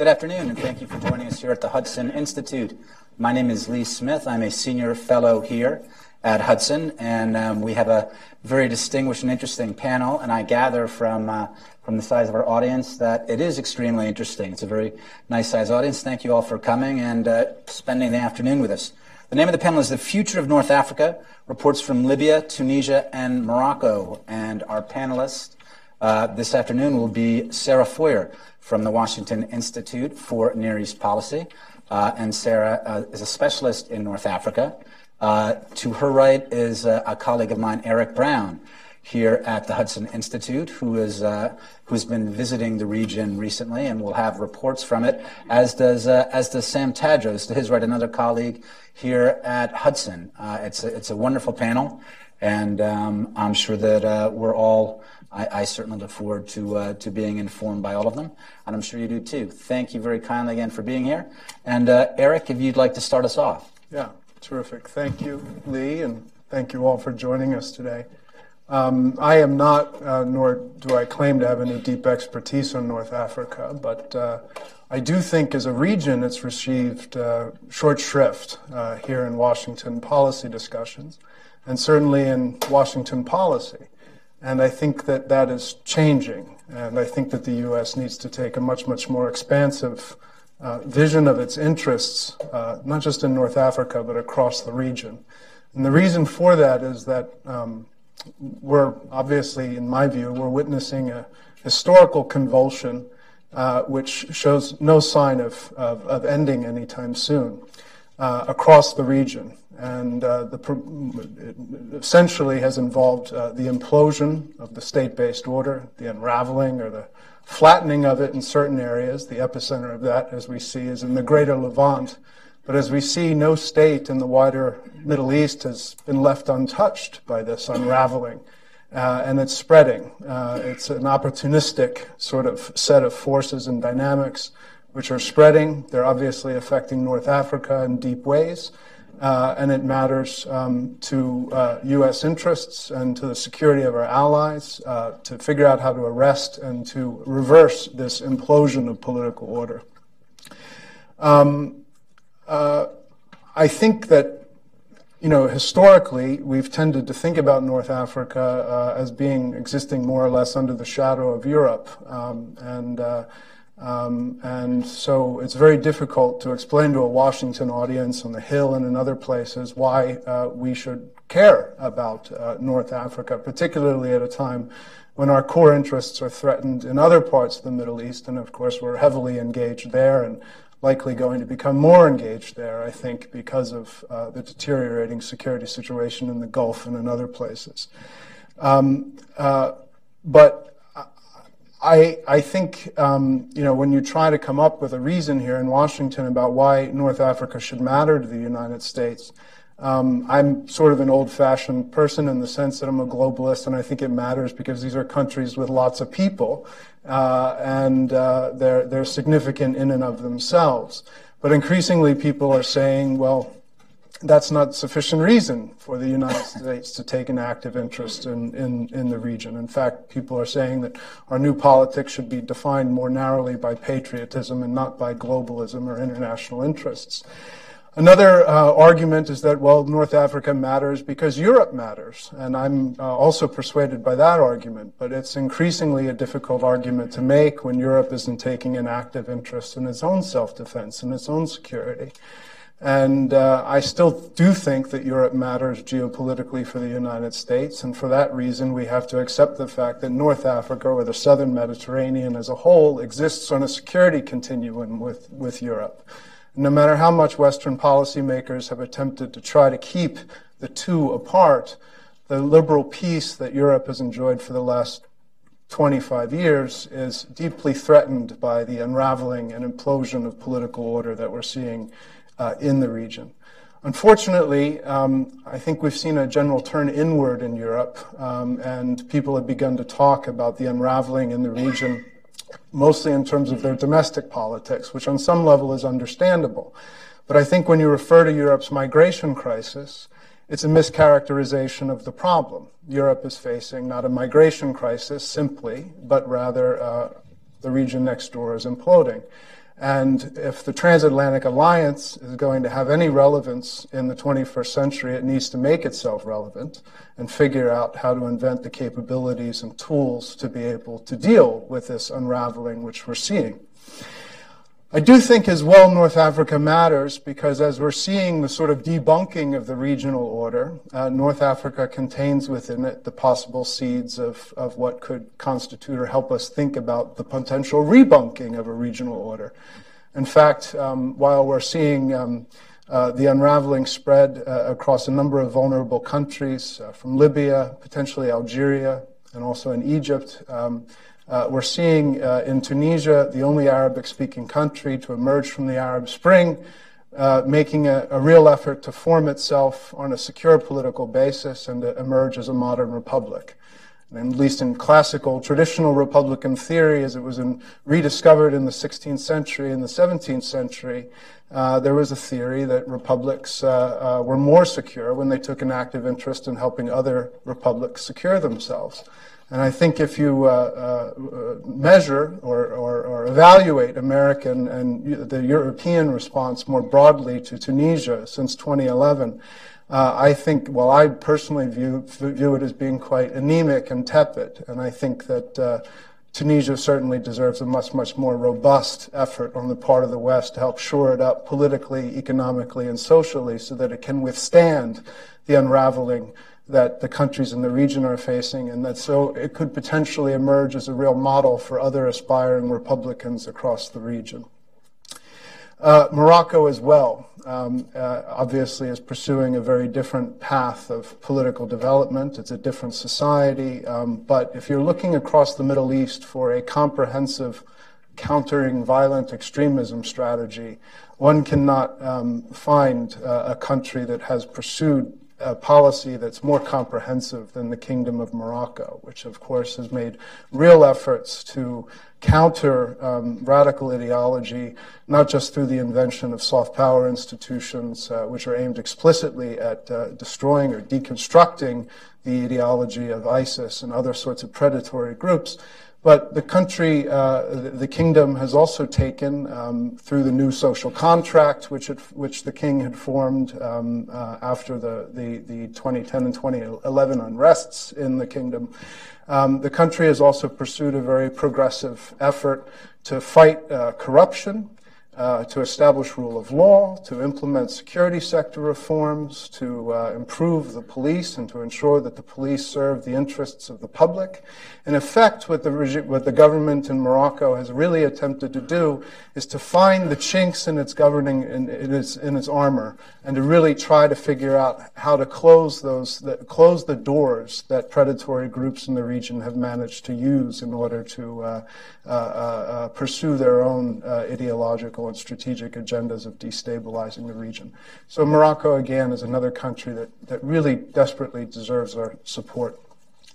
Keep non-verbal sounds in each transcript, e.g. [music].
Good afternoon, and thank you for joining us here at the Hudson Institute. My name is Lee Smith. I'm a senior fellow here at Hudson, and um, we have a very distinguished and interesting panel. And I gather from uh, from the size of our audience that it is extremely interesting. It's a very nice sized audience. Thank you all for coming and uh, spending the afternoon with us. The name of the panel is The Future of North Africa Reports from Libya, Tunisia, and Morocco. And our panelists uh, this afternoon will be Sarah Feuer from the Washington Institute for Near East Policy. Uh, and Sarah uh, is a specialist in North Africa. Uh, to her right is uh, a colleague of mine, Eric Brown, here at the Hudson Institute, who is uh, who's been visiting the region recently and will have reports from it. As does as does Sam Tadros, to his right, another colleague here at Hudson. it's a, it's a wonderful panel, and um, I'm sure that we're all I, I, certainly look forward to uh, to being informed by all of them, and I'm sure you do too. Thank you very kindly again for being here. And uh, Eric, if you'd like to start us off. Yeah, terrific. Thank you, Lee, and thank you all for joining us today. Um, I am not, uh, nor do I claim to have any deep expertise on North Africa, but uh, I do think as a region it's received uh, short shrift uh, here in Washington policy discussions, and certainly in Washington policy. And I think that that is changing. And I think that the U.S. needs to take a much, much more expansive uh, vision of its interests, uh, not just in North Africa, but across the region. And the reason for that is that um, we're obviously, in my view, we're witnessing a historical convulsion uh, which shows no sign of, of, of ending anytime soon uh, across the region and uh, the, essentially has involved uh, the implosion of the state-based order, the unraveling or the flattening of it in certain areas. The epicenter of that, as we see, is in the greater Levant. But as we see, no state in the wider Middle East has been left untouched by this unraveling. Uh, and it's spreading. Uh, it's an opportunistic sort of set of forces and dynamics which are spreading. They're obviously affecting North Africa in deep ways uh, and it matters um, to uh, U.S. interests and to the security of our allies uh, to figure out how to arrest and to reverse this implosion of political order. Um, uh, I think that you know, historically, we've tended to think about North Africa uh, as being existing more or less under the shadow of Europe, um, and uh, um, and so it's very difficult to explain to a Washington audience on the Hill and in other places why uh, we should care about uh, North Africa, particularly at a time when our core interests are threatened in other parts of the Middle East. And of course, we're heavily engaged there and likely going to become more engaged there, I think, because of uh, the deteriorating security situation in the Gulf and in other places. Um, uh, but I, I think, um, you know, when you try to come up with a reason here in Washington about why North Africa should matter to the United States, um, I'm sort of an old fashioned person in the sense that I'm a globalist, and I think it matters because these are countries with lots of people, uh, and uh, they're, they're significant in and of themselves. But increasingly, people are saying, well, that's not sufficient reason for the United [laughs] States to take an active interest in, in, in, the region. In fact, people are saying that our new politics should be defined more narrowly by patriotism and not by globalism or international interests. Another uh, argument is that, well, North Africa matters because Europe matters. And I'm uh, also persuaded by that argument. But it's increasingly a difficult argument to make when Europe isn't taking an active interest in its own self defense and its own security. And uh, I still do think that Europe matters geopolitically for the United States. And for that reason, we have to accept the fact that North Africa or the southern Mediterranean as a whole exists on a security continuum with, with Europe. no matter how much Western policymakers have attempted to try to keep the two apart, the liberal peace that Europe has enjoyed for the last 25 years is deeply threatened by the unraveling and implosion of political order that we're seeing uh, in the region. Unfortunately, um, I think we've seen a general turn inward in Europe, um, and people have begun to talk about the unraveling in the region, mostly in terms of their domestic politics, which on some level is understandable. But I think when you refer to Europe's migration crisis, it's a mischaracterization of the problem. Europe is facing not a migration crisis simply, but rather uh, the region next door is imploding. And if the transatlantic alliance is going to have any relevance in the 21st century, it needs to make itself relevant and figure out how to invent the capabilities and tools to be able to deal with this unraveling which we're seeing. I do think as well North Africa matters because as we're seeing the sort of debunking of the regional order, uh, North Africa contains within it the possible seeds of, of what could constitute or help us think about the potential rebunking of a regional order. In fact, um, while we're seeing um, uh, the unraveling spread uh, across a number of vulnerable countries, uh, from Libya, potentially Algeria, and also in Egypt, um, uh, we're seeing uh, in Tunisia, the only Arabic speaking country to emerge from the Arab Spring, uh, making a, a, real effort to form itself on a secure political basis and to emerge as a modern republic. And at least in classical, traditional Republican theory, as it was in, rediscovered in the 16th century and the 17th century, uh, there was a theory that republics uh, uh, were more secure when they took an active interest in helping other republics secure themselves. And I think if you uh, uh, measure or, or, or, evaluate American and the European response more broadly to Tunisia since 2011, uh, I think, well, I personally view, view it as being quite anemic and tepid. And I think that uh, Tunisia certainly deserves a much, much more robust effort on the part of the West to help shore it up politically, economically, and socially so that it can withstand the unraveling that the countries in the region are facing, and that so it could potentially emerge as a real model for other aspiring Republicans across the region. Uh, Morocco as well, um, uh, obviously, is pursuing a very different path of political development. It's a different society. Um, but if you're looking across the Middle East for a comprehensive countering violent extremism strategy, one cannot um, find uh, a country that has pursued a policy that's more comprehensive than the Kingdom of Morocco, which of course has made real efforts to counter um, radical ideology, not just through the invention of soft power institutions, uh, which are aimed explicitly at uh, destroying or deconstructing the ideology of ISIS and other sorts of predatory groups, but the country, uh, the kingdom, has also taken um, through the new social contract, which it, which the king had formed um, uh, after the, the, the 2010 and 2011 unrests in the kingdom. Um, the country has also pursued a very progressive effort to fight uh, corruption uh, to establish rule of law, to implement security sector reforms, to uh, improve the police, and to ensure that the police serve the interests of the public. In effect, what the, regi- what the government in Morocco has really attempted to do is to find the chinks in its governing in, in, its, in its armor, and to really try to figure out how to close those the, close the doors that predatory groups in the region have managed to use in order to uh, uh, uh pursue their own ideological and strategic agendas of destabilizing the region. So Morocco, again, is another country that, that really desperately deserves our support.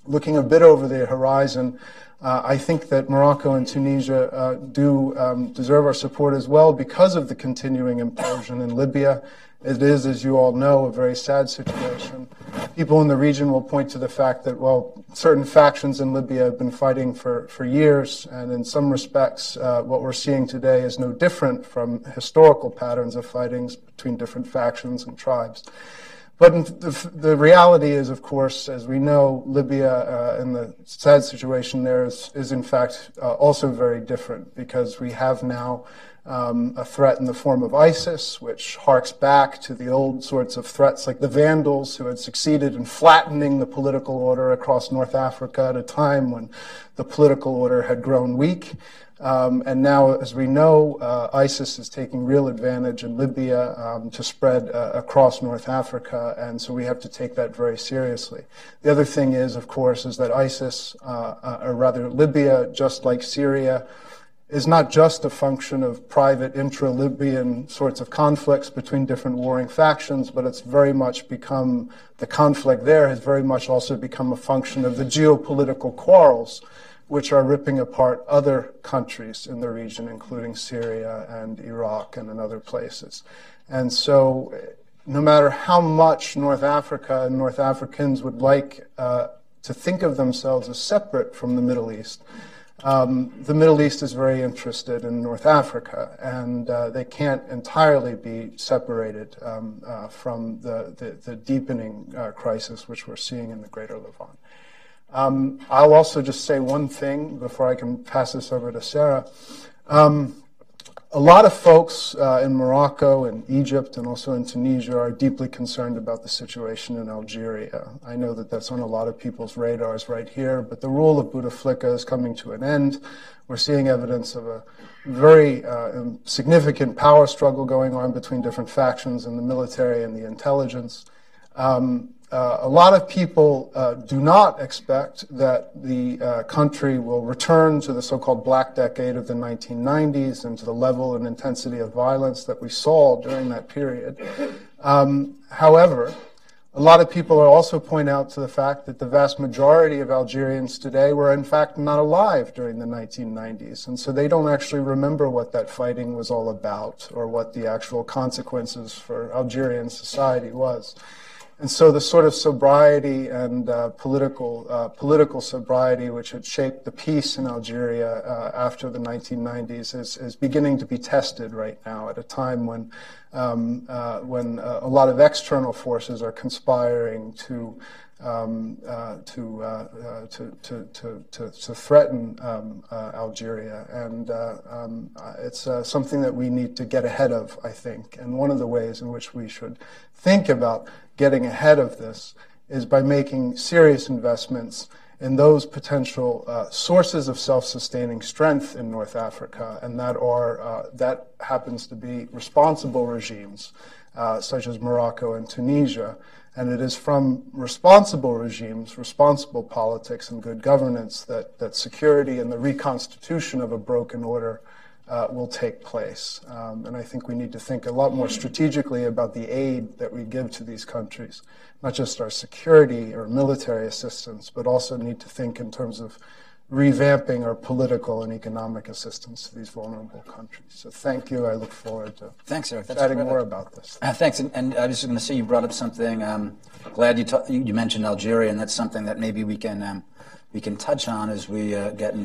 Looking a bit over the horizon, uh, I think that Morocco and Tunisia uh, do um, deserve our support as well because of the continuing implosion in Libya it is, as you all know, a very sad situation. People in the region will point to the fact that, well, certain factions in Libya have been fighting for, for years, and in some respects, uh, what we're seeing today is no different from historical patterns of fightings between different factions and tribes. But the, the, reality is, of course, as we know, Libya uh, and the sad situation there is, is in fact, uh, also very different because we have now um, a threat in the form of ISIS, which harks back to the old sorts of threats like the Vandals, who had succeeded in flattening the political order across North Africa at a time when the political order had grown weak. Um, and now, as we know, uh, ISIS is taking real advantage in Libya um, to spread uh, across North Africa, and so we have to take that very seriously. The other thing is, of course, is that ISIS, uh, uh or rather Libya, just like Syria, is not just a function of private intra-Libyan sorts of conflicts between different warring factions, but it's very much become, the conflict there has very much also become a function of the geopolitical quarrels which are ripping apart other countries in the region, including Syria and Iraq and in other places. And so, no matter how much North Africa and North Africans would like uh, to think of themselves as separate from the Middle East, um, the Middle East is very interested in North Africa, and uh, they can't entirely be separated um, uh, from the, the, the deepening uh, crisis which we're seeing in the Greater Levant. Um, I'll also just say one thing before I can pass this over to Sarah. Um, a lot of folks uh, in Morocco and Egypt and also in Tunisia are deeply concerned about the situation in Algeria. I know that that's on a lot of people's radars right here, but the rule of Bouteflika is coming to an end. We're seeing evidence of a very uh, significant power struggle going on between different factions in the military and the intelligence. Um, uh, a lot of people uh, do not expect that the uh, country will return to the so-called black decade of the 1990s and to the level and intensity of violence that we saw during that period. Um, however, a lot of people also point out to the fact that the vast majority of Algerians today were in fact not alive during the 1990s. And so they don't actually remember what that fighting was all about or what the actual consequences for Algerian society was. And so the sort of sobriety and uh, political uh, political sobriety which had shaped the peace in Algeria uh, after the 1990s is, is beginning to be tested right now at a time when um, uh, when uh, a lot of external forces are conspiring to um, uh, to, to, to, to, to, to, threaten um, Algeria. And um, it's something that we need to get ahead of, I think. And one of the ways in which we should think about getting ahead of this is by making serious investments in those potential uh, sources of self-sustaining strength in North Africa, and that are uh, that happens to be responsible regimes uh, such as Morocco and Tunisia. And it is from responsible regimes, responsible politics, and good governance that, that security and the reconstitution of a broken order uh, will take place. Um, and I think we need to think a lot more strategically about the aid that we give to these countries, not just our security or military assistance, but also need to think in terms of revamping our political and economic assistance to these vulnerable countries. So thank you. I look forward to thanks, Eric. That's chatting more about this. Uh, thanks. And, and, I was just going to say you brought up something. Um, glad you, ta- you mentioned Algeria, and that's something that maybe we can um, we can touch on as we uh, get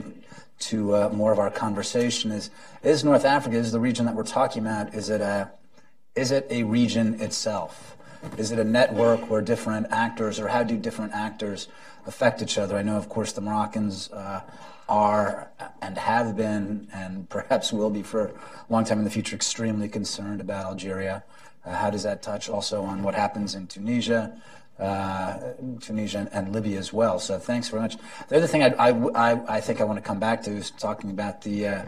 into uh, more of our conversation. Is is North Africa is the region that we're talking about? Is it a is it a region itself? Is it a network where different actors, or how do different actors affect each other? I know, of course, the Moroccans uh, are and have been, and perhaps will be for a long time in the future, extremely concerned about Algeria. Uh, how does that touch also on what happens in Tunisia? Uh, Tunisia and Libya as well. So thanks very much. The other thing I, I, I think I want to come back to is talking about the uh,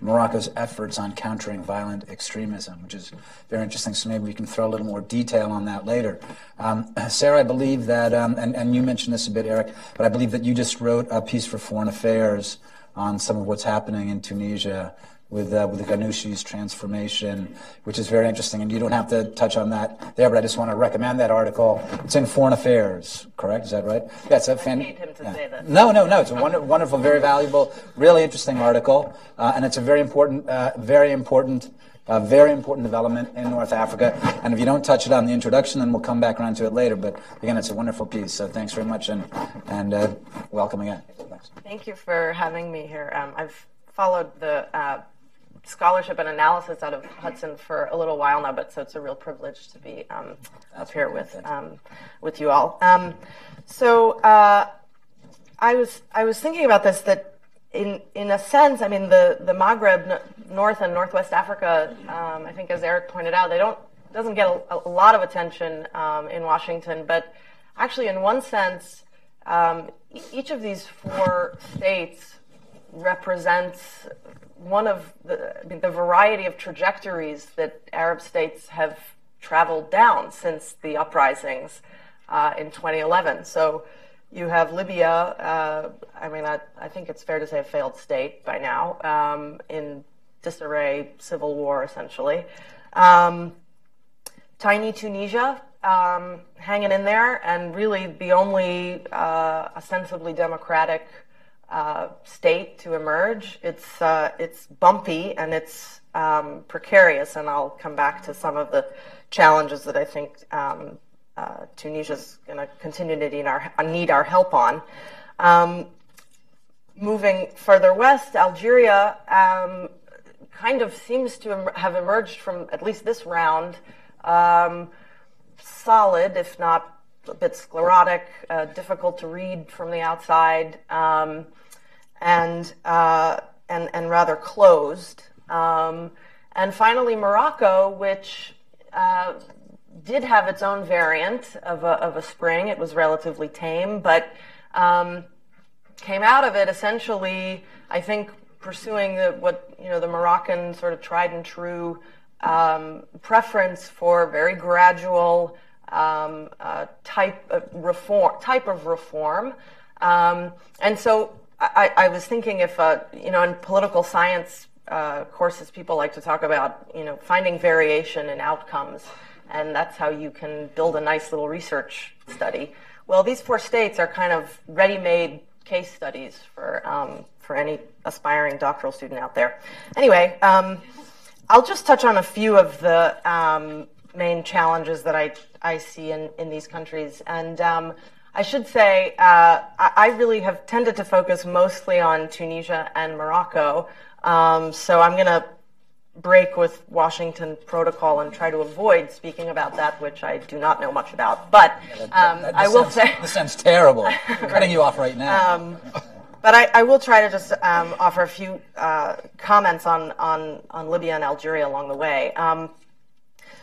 Morocco's efforts on countering violent extremism, which is very interesting. So maybe we can throw a little more detail on that later. Um, Sarah, I believe that, um, and, and you mentioned this a bit, Eric, but I believe that you just wrote a piece for Foreign Affairs on some of what's happening in Tunisia with uh, with the Ghannouchi's transformation, which is very interesting. And you don't have to touch on that there, but I just want to recommend that article. It's in Foreign Affairs, correct? Is that right? Yeah, it's a fan- him to yeah. say that. No, no, no. It's a wonder- wonderful, very valuable, really interesting article, uh, and it's a very important, uh, very important. A very important development in North Africa. And if you don't touch it on the introduction, then we'll come back around to it later. But again, it's a wonderful piece. So thanks very much and, and uh, welcome again. Thanks. Thank you for having me here. Um, I've followed the uh, scholarship and analysis out of Hudson for a little while now, but so it's a real privilege to be um, up here with um, with you all. Um, so uh, I was I was thinking about this that in in a sense, I mean the the Maghreb, North and Northwest Africa, um, I think as Eric pointed out, they don't doesn't get a, a lot of attention um, in Washington, but actually in one sense, um, each of these four states represents one of the, I mean, the variety of trajectories that Arab states have traveled down since the uprisings uh, in 2011. So you have Libya, uh, I mean, I, I, think it's fair to say a failed state by now, um, in disarray, civil war essentially. Um, tiny Tunisia, um, hanging in there, and really the only uh, ostensibly democratic uh, state to emerge. It's uh, it's bumpy and it's um, precarious, and I'll come back to some of the challenges that I think um, uh, Tunisia's going to continue to need our need our help on. Um, moving further west, Algeria um, kind of seems to em- have emerged from at least this round um, solid, if not a bit sclerotic, uh, difficult to read from the outside, um, and, uh, and, and rather closed. Um, and finally, Morocco, which uh, did have its own variant of a, of a spring. It was relatively tame, but um, came out of it essentially, I think, pursuing the, what you know the Moroccan sort of tried and true um, preference for very gradual um, uh, type of reform. Type of reform, um, and so I, I, was thinking if uh, you know in political science uh, courses people like to talk about you know finding variation in outcomes, and that's how you can build a nice little research study. Well, these four states are kind of ready-made case studies for um, for any aspiring doctoral student out there. Anyway, um, I'll just touch on a few of the um, main challenges that I I see in in these countries, and um, I should say uh, I, really have tended to focus mostly on Tunisia and Morocco. Um, so I'm going to break with Washington protocol and try to avoid speaking about that, which I do not know much about. But um, I will sounds, say [laughs] this sounds terrible. [laughs] I'm cutting you off right now. Um, but I, I, will try to just um, offer a few uh, comments on, on, on Libya and Algeria along the way. Um,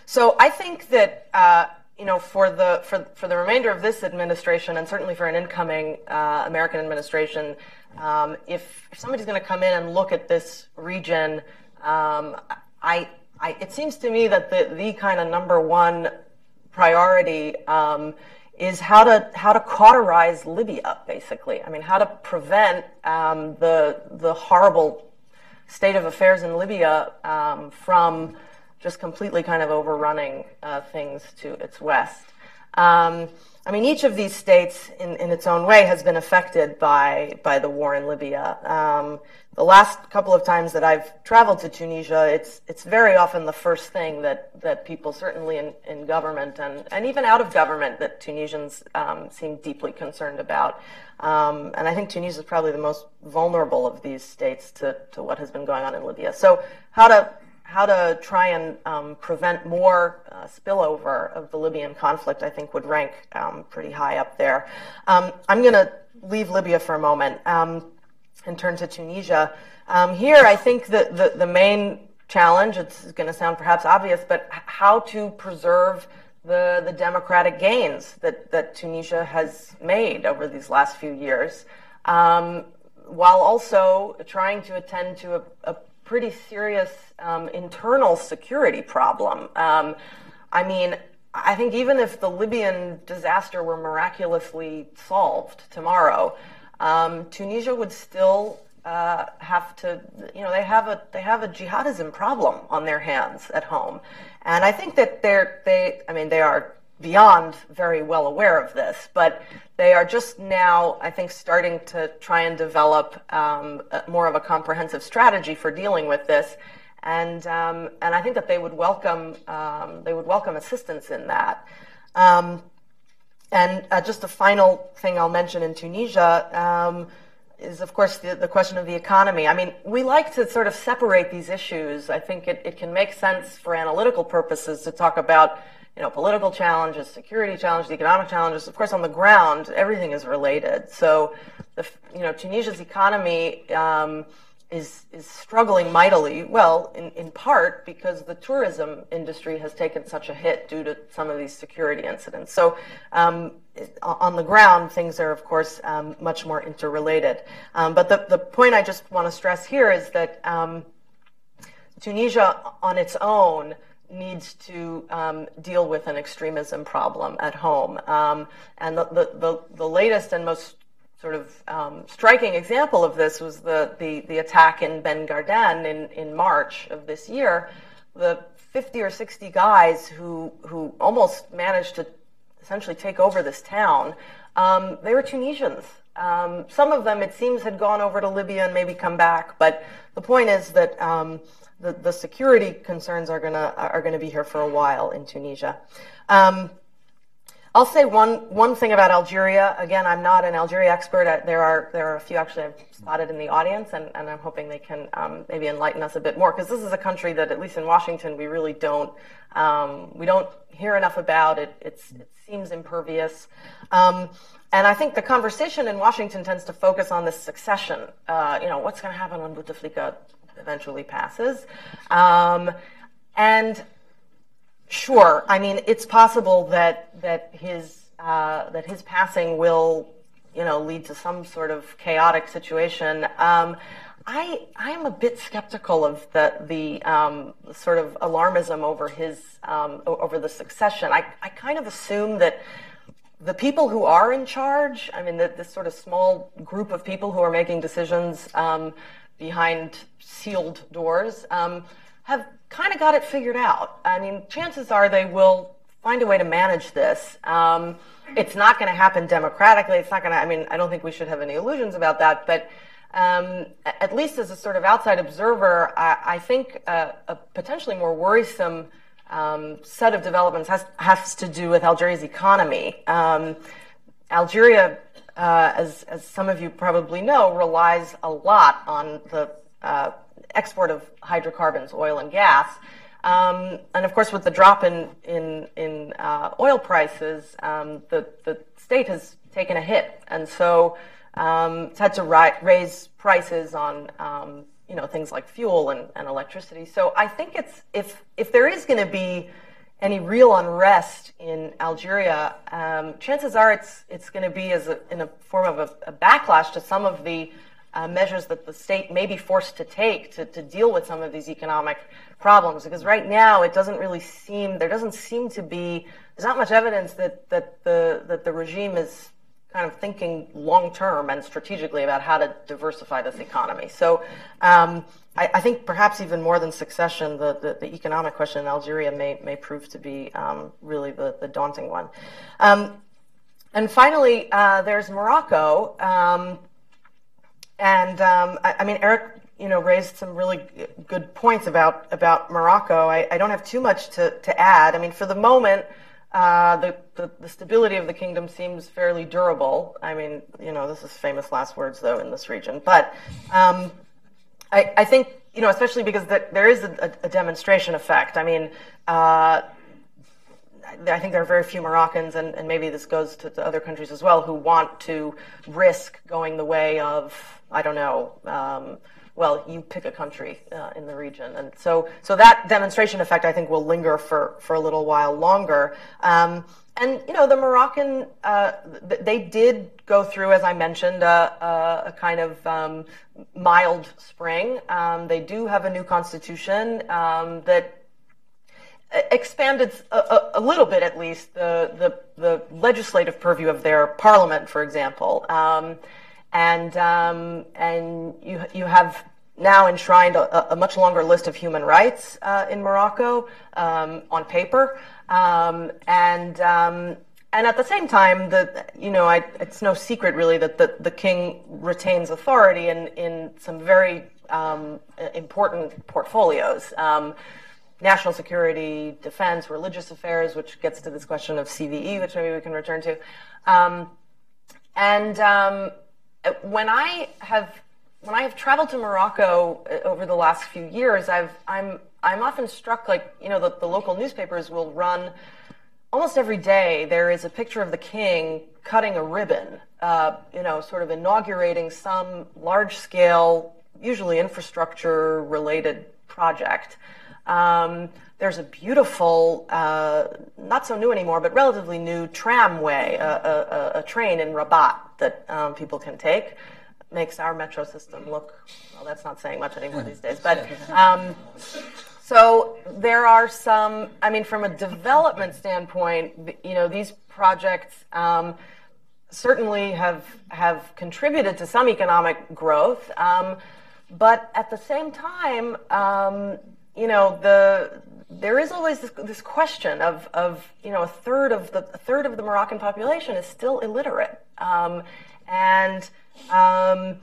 so I think that uh, you know for the for, for the remainder of this administration and certainly for an incoming uh, American administration, um, if, if somebody's going to come in and look at this region um, I, I, it seems to me that the, the kind of number one priority um, is how to how to cauterize Libya, basically. I mean, how to prevent um, the the horrible state of affairs in Libya um, from just completely kind of overrunning uh, things to its west. Um, I mean, each of these states, in, in its own way, has been affected by by the war in Libya. Um, the last couple of times that I've traveled to Tunisia, it's it's very often the first thing that that people, certainly in, in government and and even out of government, that Tunisians um, seem deeply concerned about. Um, and I think Tunisia is probably the most vulnerable of these states to to what has been going on in Libya. So how to how to try and um, prevent more uh, spillover of the Libyan conflict, I think, would rank um, pretty high up there. Um, I'm going to leave Libya for a moment um, and turn to Tunisia. Um, here, I think that the, the main challenge, it's going to sound perhaps obvious, but how to preserve the, the democratic gains that, that Tunisia has made over these last few years, um, while also trying to attend to a, a pretty serious um, internal security problem. Um, I mean, I think even if the Libyan disaster were miraculously solved tomorrow, um, Tunisia would still uh, have to, you know, they have a they have a jihadism problem on their hands at home, and I think that they're they, I mean, they are beyond very well aware of this, but they are just now, I think, starting to try and develop um, more of a comprehensive strategy for dealing with this. And, um, and I think that they would welcome, um, they would welcome assistance in that. Um, and uh, just a final thing I'll mention in Tunisia um, is, of course, the, the, question of the economy. I mean, we like to sort of separate these issues. I think it, it can make sense for analytical purposes to talk about you know, political challenges, security challenges, economic challenges. Of course, on the ground, everything is related. So, the, you know, Tunisia's economy um, is is struggling mightily. Well, in, in part because the tourism industry has taken such a hit due to some of these security incidents. So, um, on the ground, things are, of course, um, much more interrelated. Um, but the, the point I just want to stress here is that um, Tunisia on its own needs to um, deal with an extremism problem at home. Um, and the, the, the, latest and most sort of um, striking example of this was the, the, the attack in Ben Guerdane in, in March of this year. The 50 or 60 guys who, who almost managed to essentially take over this town, um, they were Tunisians. Um, some of them, it seems, had gone over to Libya and maybe come back. But the point is that um, the, the security concerns are gonna are gonna be here for a while in Tunisia. Um, I'll say one one thing about Algeria. Again, I'm not an Algeria expert. There are there are a few actually I've spotted in the audience, and, and I'm hoping they can um, maybe enlighten us a bit more because this is a country that, at least in Washington, we really don't um, we don't hear enough about. It it seems impervious. Um, and I think the conversation in Washington tends to focus on this succession. Uh, you know, what's going to happen when Bouteflika eventually passes? Um, and Sure. I mean, it's possible that that his uh, that his passing will, you know, lead to some sort of chaotic situation. Um, I I am a bit skeptical of the the um, sort of alarmism over his um, over the succession. I I kind of assume that the people who are in charge, I mean, the, this sort of small group of people who are making decisions um, behind sealed doors, um, have kind of got it figured out. I mean, chances are they will find a way to manage this. Um, it's not going to happen democratically. It's not going to, I mean, I don't think we should have any illusions about that, but um, at least as a sort of outside observer, I, I think a potentially more worrisome um, set of developments has, has to do with Algeria's economy. Um, Algeria, uh, as, as some of you probably know, relies a lot on the uh, export of hydrocarbons, oil and gas. Um, and of course, with the drop in in, in uh, oil prices, um, the the state has taken a hit, and so um, it's had to ri- raise prices on um, you know things like fuel and, and electricity. So I think it's if if there is going to be any real unrest in Algeria, um, chances are it's it's going to be as a, in a form of a, a backlash to some of the uh, measures that the state may be forced to take to, to deal with some of these economic problems. Because right now, it doesn't really seem there doesn't seem to be there's not much evidence that that the that the regime is kind of thinking long term and strategically about how to diversify this economy. So. Um, I, I, think perhaps even more than succession, the, the, the, economic question in Algeria may, may prove to be um, really the, the, daunting one. Um, and finally, uh, there's Morocco. Um, and um, I, I, mean, Eric, you know, raised some really good points about about Morocco. I, I don't have too much to, to add. I mean, for the moment, uh, the, the, the stability of the kingdom seems fairly durable. I mean, you know, this is famous last words though in this region, but um, I, I think you know, especially because the, there is a, a, demonstration effect. I mean. Uh, I think there are very few Moroccans, and, and maybe this goes to, other countries as well, who want to risk going the way of I don't know. Um, well, you pick a country uh, in the region, and so so that demonstration effect I think will linger for for a little while longer. Um, and you know the Moroccan, uh, they did go through, as I mentioned, uh, uh, a kind of um, mild spring. Um, they do have a new constitution um, that expanded a, a, little bit, at least, the, the, the legislative purview of their parliament, for example. And um, and you you have now enshrined a, a, much longer list of human rights uh, in Morocco um, on paper, um, and um, and at the same time, the you know I, it's no secret really that the, the king retains authority in in some very um, important portfolios. Um, national security, defense, religious affairs, which gets to this question of CVE, which maybe we can return to. and when I have when I have traveled to Morocco uh, over the last few years, I've I'm I'm often struck like you know the, the local newspapers will run almost every day. There is a picture of the king cutting a ribbon, uh, you know, sort of inaugurating some large scale, usually infrastructure related project. Um, there's a beautiful, uh, not so new anymore, but relatively new tramway, a, a, a train in Rabat that um, people can take. Makes our metro system look, well, that's not saying much anymore these days. But um, so there are some, I mean, from a development standpoint, you know, these projects um, certainly have, have contributed to some economic growth. Um, but at the same time, um, you know, the there is always this, this, question of, of, you know, a third of the a third of the Moroccan population is still illiterate, um, and um,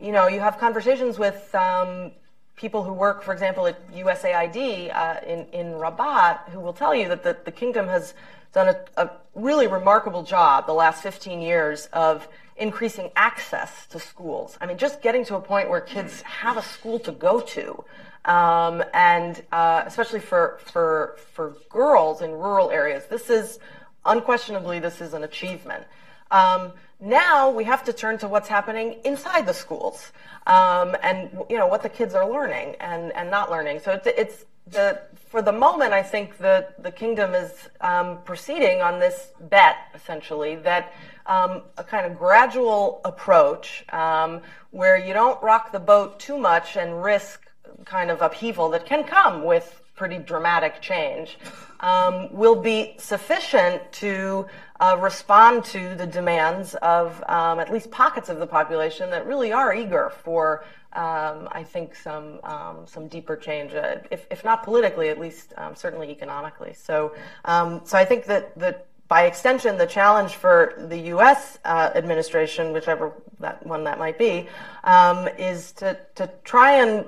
you know, you have conversations with um, people who work, for example, at USAID uh, in, in Rabat who will tell you that the, the kingdom has done a, a, really remarkable job the last 15 years of increasing access to schools. I mean, just getting to a point where kids have a school to go to. Um, and uh, especially for, for, for girls in rural areas, this is unquestionably this is an achievement. Um, now we have to turn to what's happening inside the schools um, and you know what the kids are learning and, and not learning. So it's, it's the for the moment, I think the the kingdom is um, proceeding on this bet essentially that um, a kind of gradual approach um, where you don't rock the boat too much and risk kind of upheaval that can come with pretty dramatic change um, will be sufficient to uh, respond to the demands of um, at least pockets of the population that really are eager for, um, I think, some um, some deeper change, uh, if, if not politically, at least um, certainly economically. So, um, so I think that that by extension, the challenge for the U.S. Uh, administration, whichever that one that might be, um, is to to try and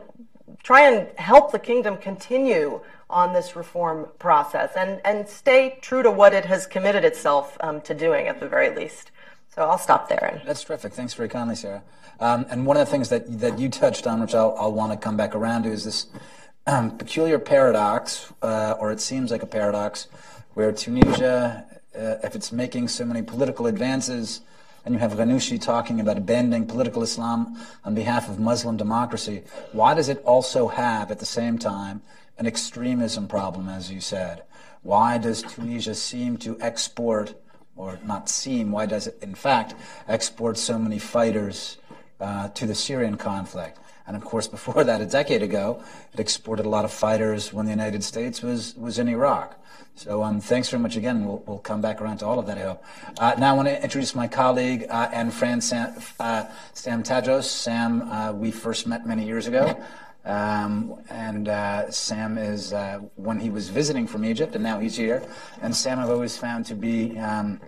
try and help the kingdom continue on this reform process and, and stay true to what it has committed itself um, to doing at the very least. So I'll stop there. That's terrific. Thanks very kindly, Sarah. Um, and one of the things that, that you touched on, which I'll, I'll want to come back around to, is this um, peculiar paradox, uh, or it seems like a paradox, where Tunisia, uh, if it's making so many political advances, and you have Ghannouchi talking about abandoning political Islam on behalf of Muslim democracy, why does it also have, at the same time, an extremism problem, as you said. Why does Tunisia seem to export, or not seem, why does it in fact export so many fighters uh, to the Syrian conflict? And of course, before that, a decade ago, it exported a lot of fighters when the United States was, was in Iraq. So um, thanks very much again. We'll, we'll come back around to all of that, I hope. Uh, now I want to introduce my colleague uh, and friend, Sam, uh, Sam Tadros. Sam, uh, we first met many years ago. Um, and uh, Sam is, uh, when he was visiting from Egypt, and now he's here. And Sam I've always found to be um,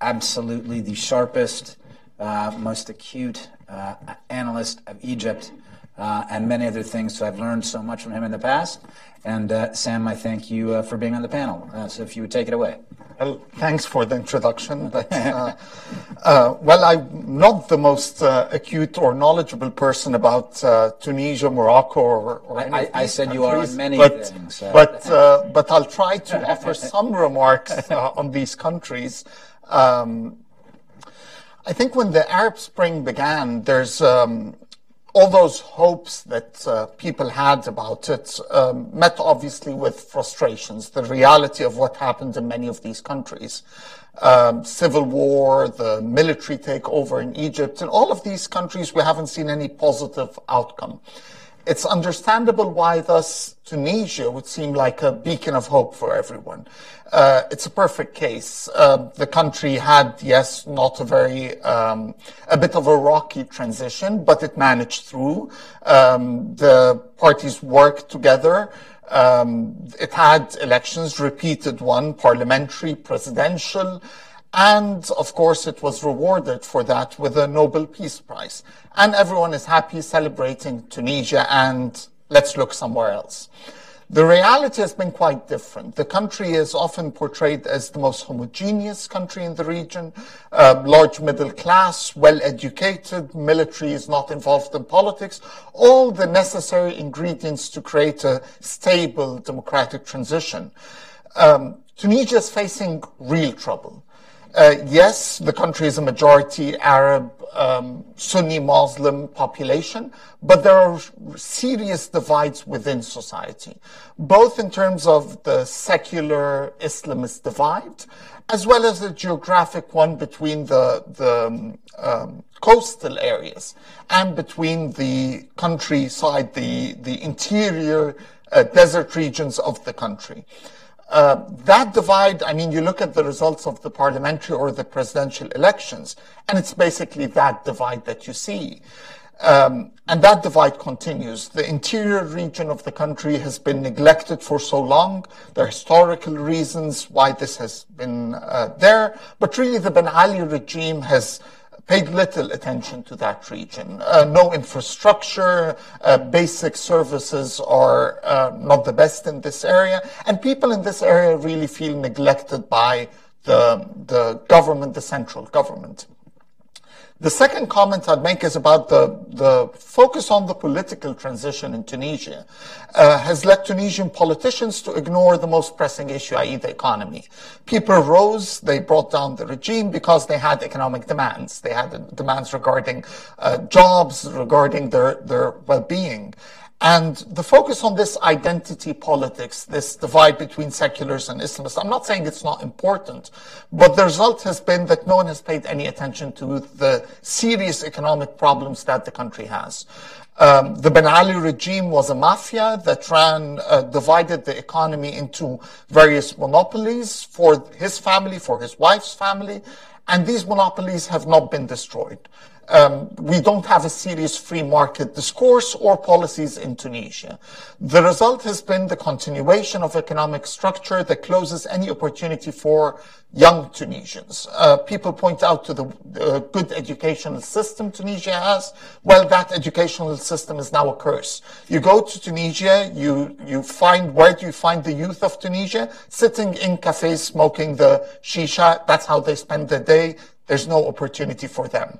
absolutely the sharpest, uh, most acute uh, analyst of Egypt uh, and many other things. So I've learned so much from him in the past. And uh, Sam, I thank you uh, for being on the panel. Uh, so if you would take it away. Well, thanks for the introduction. But uh, uh, well, I'm not the most acute or knowledgeable person about Tunisia, Morocco, or, or any I, I said you are on many but, things. But [laughs] but I'll try to offer some remarks on these countries. Um, I think when the Arab Spring began, there's um, all those hopes that uh, people had about it um, met obviously with frustrations. The reality of what happened in many of these countries. Um, civil war, the military takeover in Egypt, in all of these countries, we haven't seen any positive outcome. It's understandable why thus Tunisia would seem like a beacon of hope for everyone. Uh, it's a perfect case. Uh, the country had, yes, not a very, um, a bit of a rocky transition, but it managed through. Um, the parties worked together. Um, it had elections, repeated one, parliamentary, presidential, and of course, it was rewarded for that with a Nobel Peace Prize. And everyone is happy celebrating Tunisia and let's look somewhere else. The reality has been quite different. The country is often portrayed as the most homogeneous country in the region, uh, large middle class, well educated, military is not involved in politics, all the necessary ingredients to create a stable democratic transition. Um, Tunisia is facing real trouble. Uh, yes, the country is a majority Arab, um, Sunni Muslim population, but there are serious divides within society, both in terms of the secular Islamist divide, as well as the geographic one between the, the um, coastal areas and between the countryside, the, the interior uh, desert regions of the country. Uh, that divide, I mean, you look at the results of the parliamentary or the presidential elections, and it's basically that divide that you see. Um, and that divide continues. The interior region of the country has been neglected for so long. There are historical reasons why this has been uh, there, but really the Ben Ali regime has paid little attention to that region. Uh, no infrastructure, uh, basic services are uh, not the best in this area, and people in this area really feel neglected by the, the government, the central government. The second comment I'd make is about the, the focus on the political transition in Tunisia uh, has led Tunisian politicians to ignore the most pressing issue, i.e. the economy. People rose, they brought down the regime because they had economic demands. They had demands regarding uh, jobs, regarding their, their well-being. And the focus on this identity politics, this divide between seculars and Islamists, I'm not saying it's not important, but the result has been that no one has paid any attention to the serious economic problems that the country has. Um, the Ben Ali regime was a mafia that ran, uh, divided the economy into various monopolies for his family, for his wife's family, and these monopolies have not been destroyed um, we don't have a serious free market discourse or policies in Tunisia. The result has been the continuation of economic structure that closes any opportunity for young Tunisians. Uh, people point out to the uh, good educational system Tunisia has. Well, that educational system is now a curse. You go to Tunisia, you, you find, where do you find the youth of Tunisia? Sitting in cafes smoking the shisha. That's how they spend their day. There's no opportunity for them.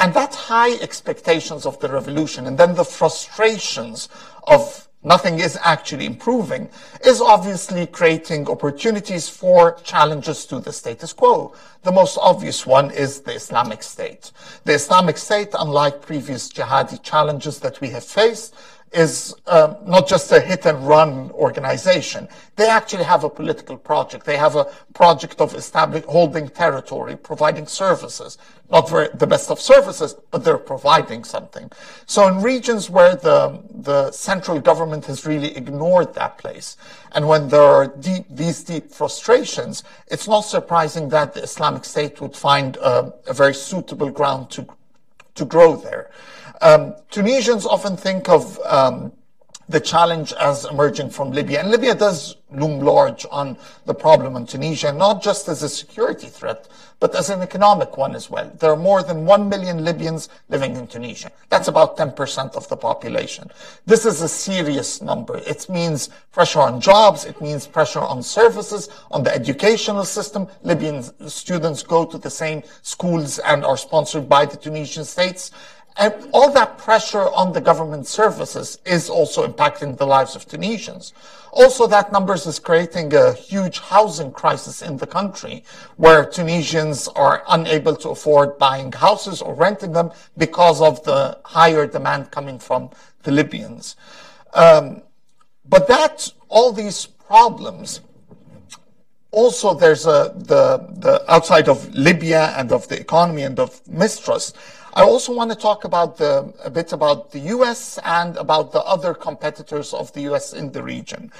And that high expectations of the revolution and then the frustrations of nothing is actually improving is obviously creating opportunities for challenges to the status quo. The most obvious one is the Islamic State. The Islamic State, unlike previous jihadi challenges that we have faced, is um, not just a hit and run organization. They actually have a political project. They have a project of establishing, holding territory, providing services. Not very, the best of services, but they're providing something. So in regions where the, the central government has really ignored that place, and when there are deep, these deep frustrations, it's not surprising that the Islamic State would find a, a very suitable ground to, to grow there. Um, Tunisians often think of um, the challenge as emerging from Libya. And Libya does loom large on the problem in Tunisia, not just as a security threat, but as an economic one as well. There are more than 1 million Libyans living in Tunisia. That's about 10% of the population. This is a serious number. It means pressure on jobs. It means pressure on services, on the educational system. Libyan students go to the same schools and are sponsored by the Tunisian states. And all that pressure on the government services is also impacting the lives of Tunisians. Also, that numbers is creating a huge housing crisis in the country where Tunisians are unable to afford buying houses or renting them because of the higher demand coming from the Libyans. Um, but that, all these problems, also there's a, the, the outside of Libya and of the economy and of mistrust, I also want to talk about the, a bit about the US and about the other competitors of the US in the region.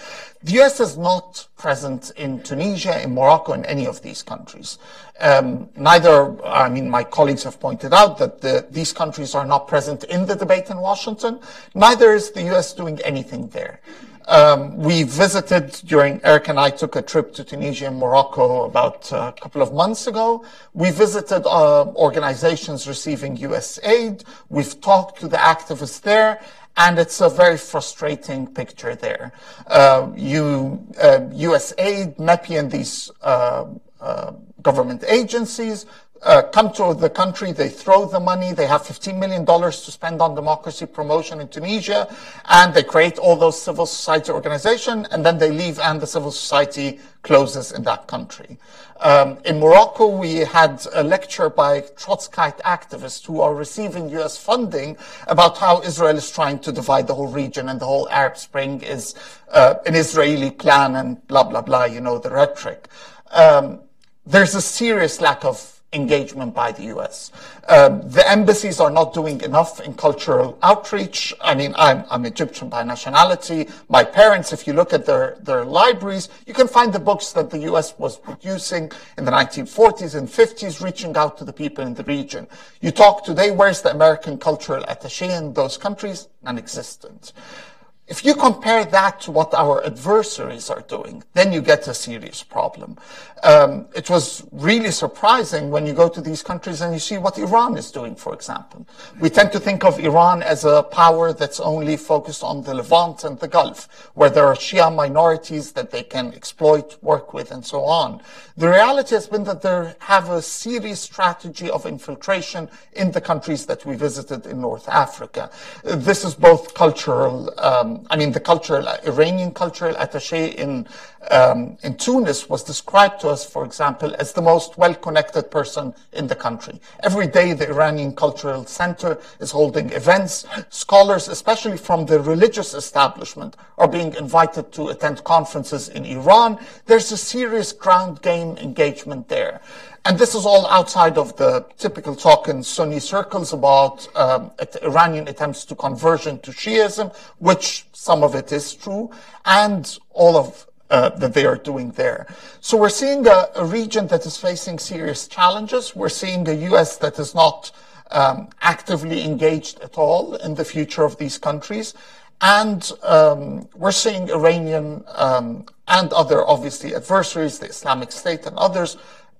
The US is not present in Tunisia, in Morocco, in any of these countries. Um, neither, I mean, my colleagues have pointed out that the, these countries are not present in the debate in Washington. Neither is the US doing anything there. Um, we visited during Eric and I took a trip to Tunisia and Morocco about a couple of months ago. We visited uh, organizations receiving U.S. aid. We've talked to the activists there, and it's a very frustrating picture there. Uh, you, uh, U.S. aid, MEPI, and these uh, uh, government agencies uh, come to the country, they throw the money, they have $15 million to spend on democracy promotion in Tunisia, and they create all those civil society organizations, and then they leave and the civil society closes in that country. Um, in Morocco, we had a lecture by Trotskyite activists who are receiving U.S. funding about how Israel is trying to divide the whole region and the whole Arab Spring is uh, an Israeli plan and blah, blah, blah, you know, the rhetoric. Um, there's a serious lack of engagement by the US. Um, the embassies are not doing enough in cultural outreach. I mean, I'm, I'm, Egyptian by nationality. My parents, if you look at their, their libraries, you can find the books that the US was producing in the 1940s and 50s, reaching out to the people in the region. You talk today, where's the American cultural attaché in those countries? Non-existent. If you compare that to what our adversaries are doing, then you get a serious problem. Um, it was really surprising when you go to these countries and you see what Iran is doing, for example. We tend to think of Iran as a power that's only focused on the Levant and the Gulf, where there are Shia minorities that they can exploit, work with, and so on. The reality has been that they have a serious strategy of infiltration in the countries that we visited in North Africa. This is both cultural, um, I mean, the cultural, Iranian cultural attaché in, um, in Tunis was described to us, for example, as the most well-connected person in the country. Every day, the Iranian Cultural Center is holding events. Scholars, especially from the religious establishment, are being invited to attend conferences in Iran. There's a serious ground game engagement there. And this is all outside of the typical talk in Sunni circles about um, Iranian attempts to conversion to Shiism, which some of it is true, and all of uh, that they are doing there. So we're seeing a, a, region that is facing serious challenges. We're seeing a U.S. that is not um, actively engaged at all in the future of these countries. And um, we're seeing Iranian um, and other, obviously, adversaries, the Islamic State and others,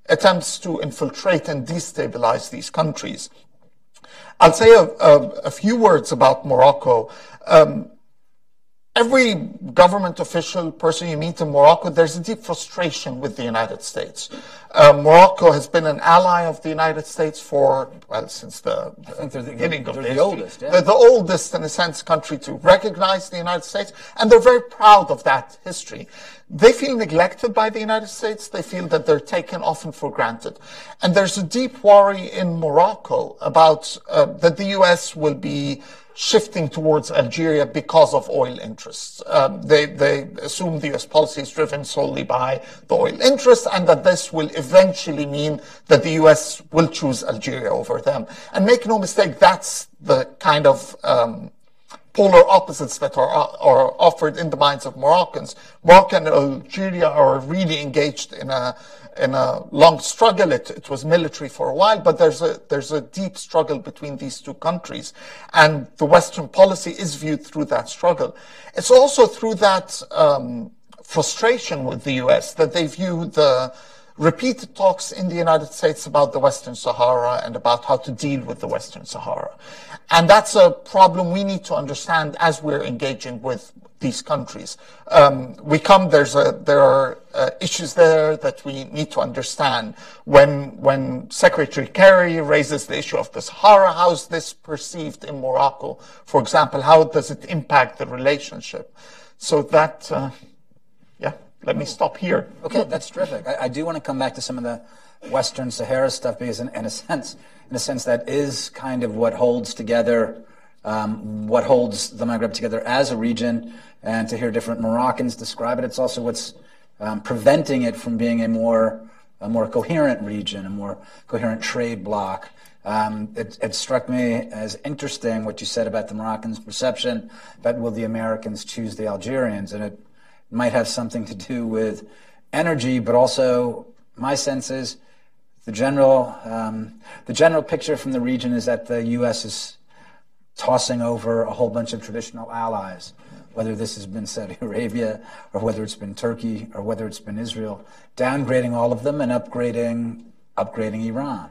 attempts to infiltrate and destabilize these countries. I'll say a, a, a few words about Morocco. Um, every government official, person you meet in Morocco, there's a deep frustration with the United States. Uh, Morocco has been an ally of the United States for, well, since the, the beginning of the, the oldest. Yeah. The, the, oldest, in a sense, country to recognize the United States, and they're very proud of that history. They feel neglected by the United States. They feel that they're taken often for granted. And there's a deep worry in Morocco about uh, that the U.S. will be shifting towards Algeria because of oil interests. Um, they, they assume the US policy is driven solely by the oil interests and that this will eventually mean that the US will choose Algeria over them. And make no mistake, that's the kind of um, polar opposites that are, are offered in the minds of Moroccans. Morocco and Algeria are really engaged in a in a long struggle. It, it, was military for a while, but there's a there's a deep struggle between these two countries, and the Western policy is viewed through that struggle. It's also through that um, frustration with the U.S. that they view the repeated talks in the United States about the Western Sahara and about how to deal with the Western Sahara. And that's a problem we need to understand as we're engaging with these countries. Um, we come, there's a, there are uh, issues there that we need to understand. When, when Secretary Kerry raises the issue of the Sahara, how is this perceived in Morocco? For example, how does it impact the relationship? So that, uh, let me stop here. Okay, that's terrific. I, I, do want to come back to some of the Western Sahara stuff because, in, in a sense, in a sense, that is kind of what holds together um, what holds the Maghreb together as a region, and to hear different Moroccans describe it. It's also what's um, preventing it from being a more a more coherent region, a more coherent trade bloc. Um, it, it, struck me as interesting what you said about the Moroccans' perception that will the Americans choose the Algerians, and it might have something to do with energy, but also my sense is the general um, the general picture from the region is that the U.S. is tossing over a whole bunch of traditional allies, whether this has been Saudi [laughs] Arabia or whether it's been Turkey or whether it's been Israel, downgrading all of them and upgrading upgrading Iran.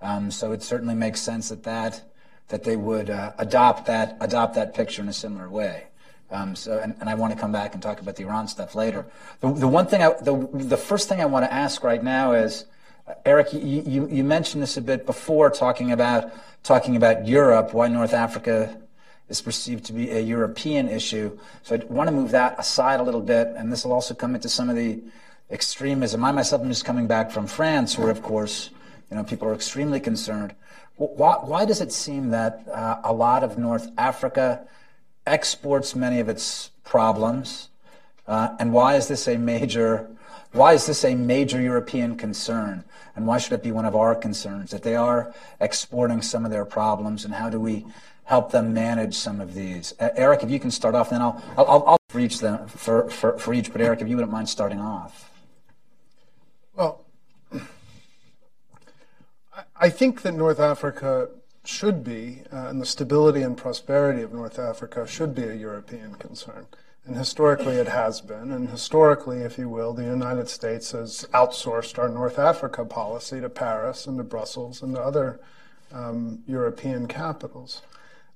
Um, so it certainly makes sense that that that they would uh, adopt that adopt that picture in a similar way. Um, so, and, and, I want to come back and talk about the Iran stuff later. The, the one thing, I, the, the first thing I want to ask right now is, uh, Eric, you, you, you mentioned this a bit before, talking about talking about Europe, why North Africa is perceived to be a European issue. So I want to move that aside a little bit, and this will also come into some of the extremism. I myself am just coming back from France, where, of course, you know, people are extremely concerned. Why, why does it seem that uh, a lot of North Africa exports many of its problems, uh, and why is this a major why is this a major European concern? And why should it be one of our concerns that they are exporting some of their problems? And how do we help them manage some of these? Uh, Eric, if you can start off, then I'll, I'll, I'll for each them for, for, for each. But Eric, if you wouldn't mind starting off. Well, [clears throat] I think that North Africa should be, uh, and the stability and prosperity of North Africa should be a European concern. And historically, it has been. And historically, if you will, the United States has outsourced our North Africa policy to Paris and to Brussels and to other um, European capitals.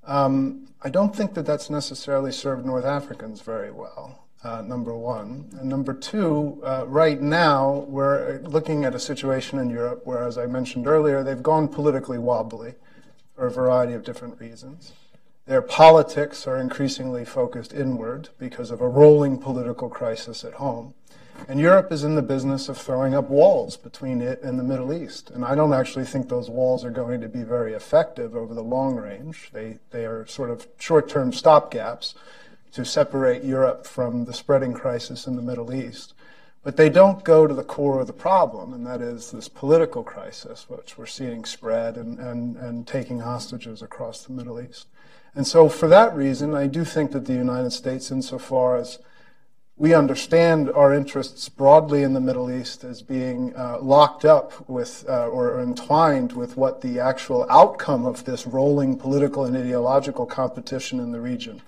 Um, I don't think that that's necessarily served North Africans very well. Uh, number one. And number two, uh, right now, we're looking at a situation in Europe where, as I mentioned earlier, they've gone politically wobbly for a variety of different reasons. Their politics are increasingly focused inward because of a rolling political crisis at home. And Europe is in the business of throwing up walls between it and the Middle East. And I don't actually think those walls are going to be very effective over the long range. They, they are sort of short term stopgaps to separate Europe from the spreading crisis in the Middle East. But they don't go to the core of the problem, and that is this political crisis, which we're seeing spread and, and, and taking hostages across the Middle East. And so, for that reason, I do think that the United States, insofar as we understand our interests broadly in the Middle East as being uh, locked up with uh, or entwined with what the actual outcome of this rolling political and ideological competition in the region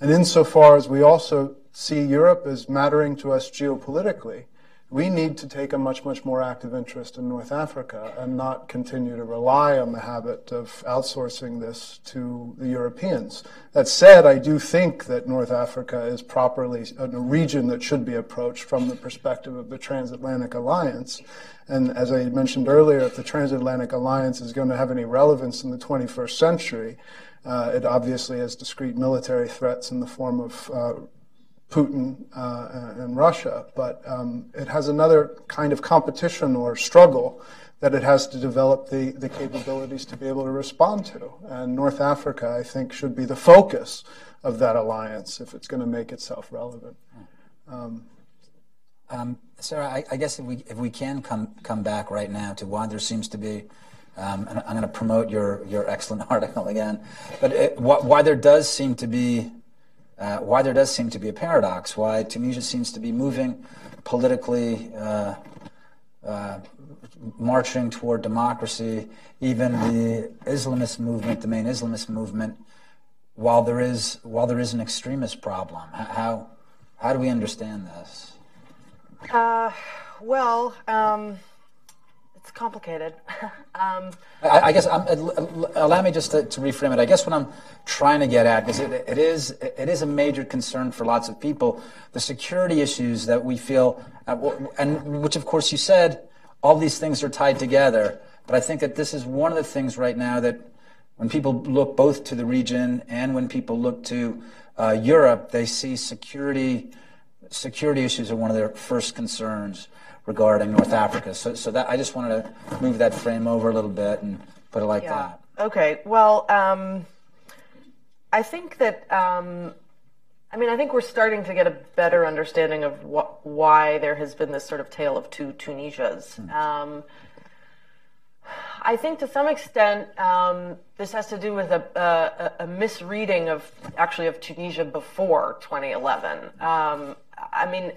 and insofar as we also see Europe as mattering to us geopolitically, we need to take a much, much more active interest in North Africa and not continue to rely on the habit of outsourcing this to the Europeans. That said, I do think that North Africa is properly a region that should be approached from the perspective of the transatlantic alliance. And as I mentioned earlier, if the transatlantic alliance is going to have any relevance in the 21st century, uh, it obviously has discrete military threats in the form of uh, Putin uh, and Russia, but um, it has another kind of competition or struggle that it has to develop the, the capabilities to be able to respond to. And North Africa, I think, should be the focus of that alliance if it's going to make itself relevant. Um, um, Sarah, I, I, guess if we if we can come come back right now to why there seems to be um, I'm going to promote your, your excellent [laughs] article again. But it, wh- why there does seem to be uh, why there does seem to be a paradox, why Tunisia seems to be moving politically, uh, uh, marching toward democracy, even the Islamist movement, the main Islamist movement, while there is while there is an extremist problem. How how do we understand this? Uh, well. Um complicated. [laughs] um, I, I, guess I'm, allow me just to, to, reframe it. I guess what I'm trying to get at because it, it is it is a major concern for lots of people. The security issues that we feel, uh, and which of course you said, all these things are tied together. But I think that this is one of the things right now that when people look both to the region and when people look to uh, Europe, they see security security issues are one of their first concerns regarding North Africa. So, so that I just wanted to move that frame over a little bit and put it like yeah. that. Okay. Well, um, I think that. Um, I mean, I think we're starting to get a better understanding of wh- why there has been this sort of tale of two Tunisias. Hmm. Um, I think to some extent um, this has to do with a, a, a, misreading of actually of Tunisia before 2011. Um, I mean,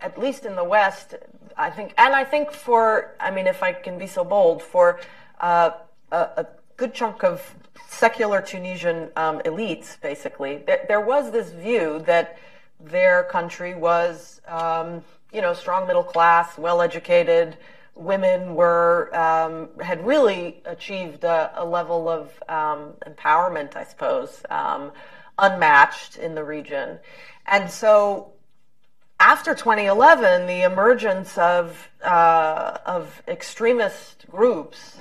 at least in the West, I think, and I think for, I mean, if I can be so bold, for uh, a, a, good chunk of secular Tunisian um, elites, basically, there, there, was this view that their country was, um, you know, strong middle class, well educated. Women were um, had really achieved a, a level of um, empowerment, I suppose, um, unmatched in the region, and so after 2011, the emergence of uh, of extremist groups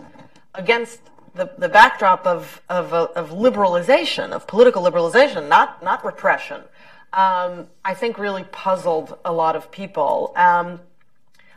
against the, the backdrop of, of, of liberalization, of political liberalization, not not repression, um, I think really puzzled a lot of people. Um,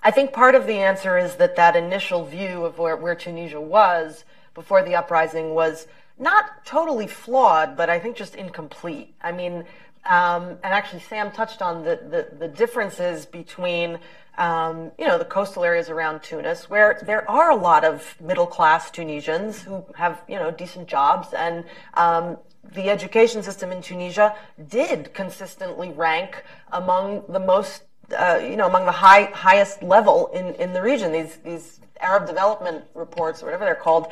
I think part of the answer is that that initial view of where, where Tunisia was before the uprising was not totally flawed, but I think just incomplete. I mean, um, and actually, Sam touched on the, the, the differences between, um, you know, the coastal areas around Tunis, where there are a lot of middle class Tunisians who have, you know, decent jobs, and um, the education system in Tunisia did consistently rank among the most, uh, you know, among the high highest level in, in the region. These these Arab development reports, or whatever they're called,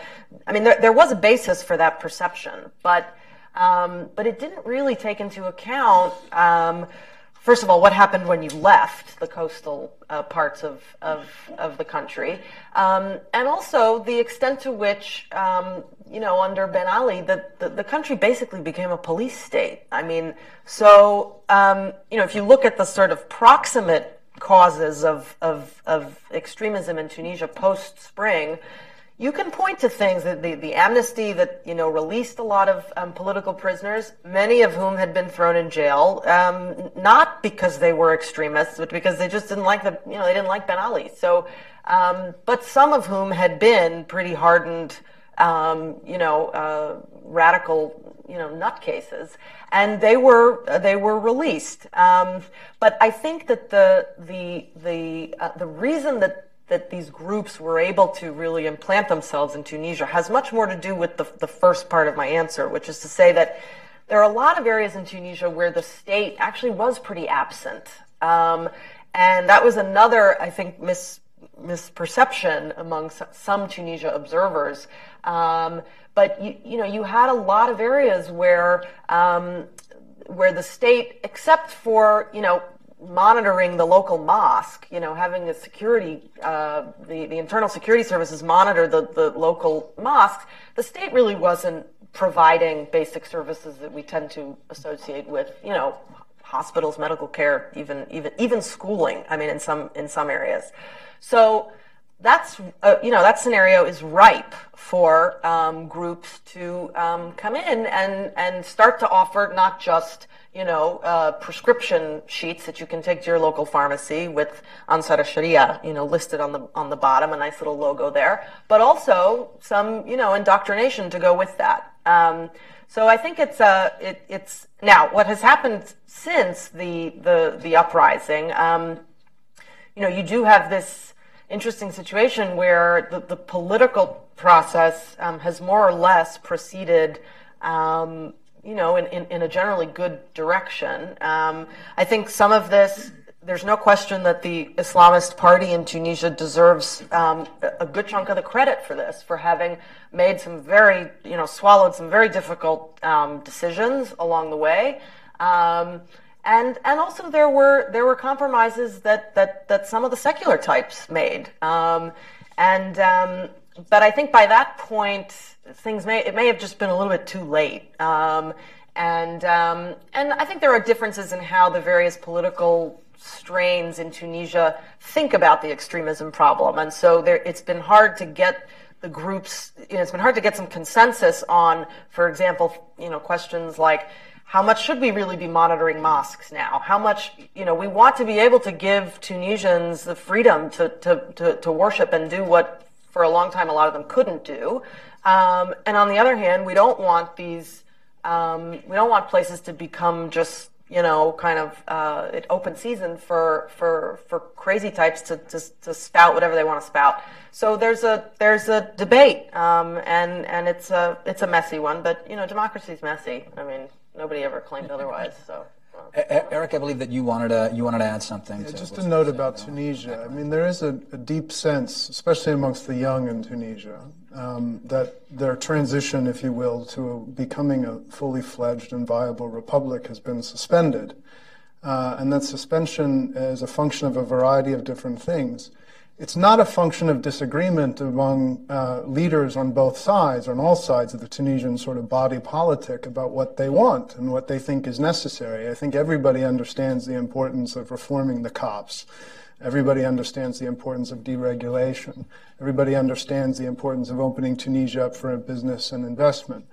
I mean, there, there was a basis for that perception, but um, but it didn't really take into account. Um, first of all, what happened when you left the coastal uh, parts of, of, of, the country, um, and also the extent to which, um, you know, under Ben Ali, the, the, the, country basically became a police state. I mean, so, um, you know, if you look at the sort of proximate causes of, of, of extremism in Tunisia post spring, you can point to things that the, the amnesty that you know released a lot of um, political prisoners, many of whom had been thrown in jail, um, not because they were extremists, but because they just didn't like the you know they didn't like Ben Ali. So, um, but some of whom had been pretty hardened, um, you know, uh, radical you know nutcases, and they were they were released. Um, but I think that the the the uh, the reason that that these groups were able to really implant themselves in Tunisia has much more to do with the, the first part of my answer, which is to say that there are a lot of areas in Tunisia where the state actually was pretty absent. Um, and that was another, I think, mis, misperception among some Tunisia observers. Um, but you, you know, you had a lot of areas where um, where the state, except for you know monitoring the local mosque, you know, having the security, uh, the, the internal security services monitor the, the local mosques, the state really wasn't providing basic services that we tend to associate with, you know, hospitals, medical care, even, even, even schooling. I mean, in some, in some areas. So that's, uh, you know, that scenario is ripe for um, groups to um, come in and, and start to offer not just you know, uh, prescription sheets that you can take to your local pharmacy with Ansar Sharia, you know, listed on the on the bottom, a nice little logo there, but also some, you know, indoctrination to go with that. Um, so I think it's uh, it, it's now what has happened since the the the uprising. Um, you know, you do have this interesting situation where the, the political process um, has more or less proceeded um, you know, in, in, in a generally good direction. Um, I think some of this, there's no question that the Islamist party in Tunisia deserves um, a good chunk of the credit for this, for having made some very, you know, swallowed some very difficult um, decisions along the way. Um, and and also there were there were compromises that that that some of the secular types made. Um, and um, but I think by that point, things may it may have just been a little bit too late. Um, and um, and I think there are differences in how the various political strains in Tunisia think about the extremism problem, and so there, it's been hard to get the groups. You know, it's been hard to get some consensus on, for example, you know, questions like how much should we really be monitoring mosques now? How much, you know, we want to be able to give Tunisians the freedom to, to, to, to worship and do what for a long time a lot of them couldn't do. Um, and on the other hand, we don't want these, um, we don't want places to become just, you know, kind of uh, open season for, for, for crazy types to, to, to spout whatever they want to spout. So there's a, there's a debate, um, and, and it's a, it's a messy one, but, you know, democracy's messy. I mean, nobody ever claimed [laughs] otherwise, so. Eric, I believe that you wanted to you wanted to add something. Yeah, just a note about Tunisia. I mean, there is a, a, deep sense, especially amongst the young in Tunisia, um, that their transition, if you will, to becoming a fully fledged and viable republic has been suspended, uh, and that suspension is a function of a variety of different things it's not a function of disagreement among uh, leaders on both sides, on all sides of the Tunisian sort of body politic about what they want and what they think is necessary. I think everybody understands the importance of reforming the cops. Everybody understands the importance of deregulation. Everybody understands the importance of opening Tunisia up for business and investment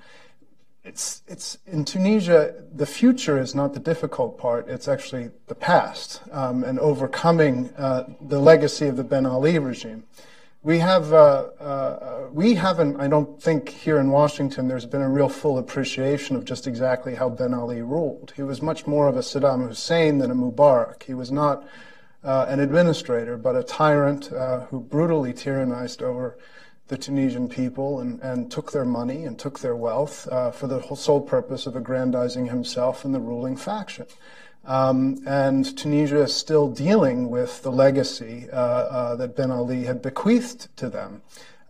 it's, it's in Tunisia, the future is not the difficult part, it's actually the past um, and overcoming uh, the legacy of the Ben Ali regime. We have, uh, uh, we haven't, I don't think here in Washington there's been a real full appreciation of just exactly how Ben Ali ruled. He was much more of a Saddam Hussein than a Mubarak. He was not uh, an administrator, but a tyrant uh, who brutally tyrannized over the Tunisian people and, and took their money and took their wealth uh, for the sole purpose of aggrandizing himself and the ruling faction. Um, and Tunisia is still dealing with the legacy uh, uh, that Ben Ali had bequeathed to them.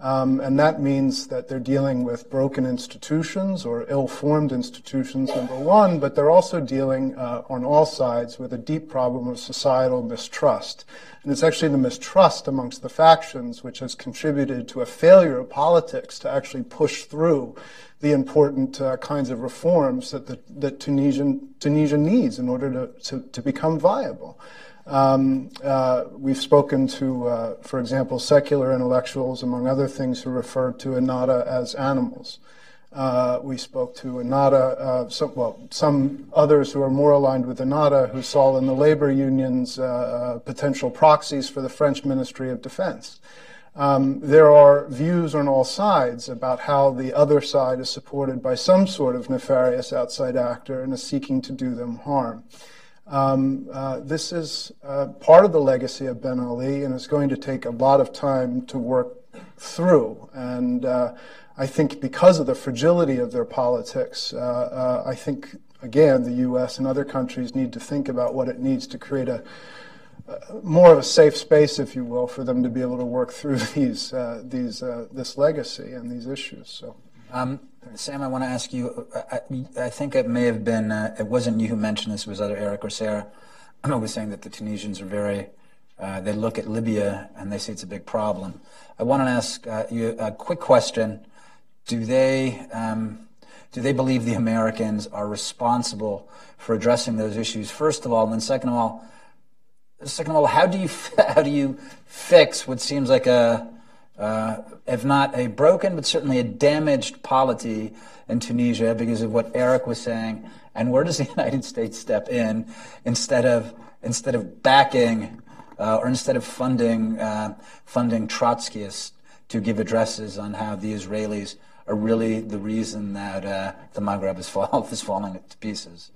Um, and that means that they're dealing with broken institutions or ill formed institutions, number one, but they're also dealing uh, on all sides with a deep problem of societal mistrust. And it's actually the mistrust amongst the factions which has contributed to a failure of politics to actually push through the important uh, kinds of reforms that, the, that Tunisian, Tunisia needs in order to, to, to become viable. Um, uh, we've spoken to, uh, for example, secular intellectuals, among other things, who referred to Ennahda as animals. Uh, we spoke to Ennahda, uh, well, some others who are more aligned with Ennahda, who saw in the labor unions uh, uh, potential proxies for the French Ministry of Defense. Um, there are views on all sides about how the other side is supported by some sort of nefarious outside actor and is seeking to do them harm. Um, uh, this is uh, part of the legacy of Ben Ali, and it's going to take a lot of time to work through. And uh, I think because of the fragility of their politics, uh, uh, I think, again, the U.S. and other countries need to think about what it needs to create a more of a safe space, if you will, for them to be able to work through [laughs] these, uh, these, this legacy and these issues. So. Um, Sam, I want to ask you. I, I, think it may have been. Uh, it wasn't you who mentioned this. It was either Eric or Sarah. [clears throat] I was saying that the Tunisians are very. Uh, they look at Libya and they say it's a big problem. I want to ask uh, you a quick question. Do they um, do they believe the Americans are responsible for addressing those issues? First of all, and then second of all, second of all, how do you [laughs] how do you fix what seems like a uh, if not a broken, but certainly a damaged polity in Tunisia because of what Eric was saying. And where does the [laughs] United States step in instead of instead of backing uh, or instead of funding uh, funding Trotskyists to give addresses on how the Israelis are really the reason that uh, the Maghreb is, fall, [laughs] is falling to pieces?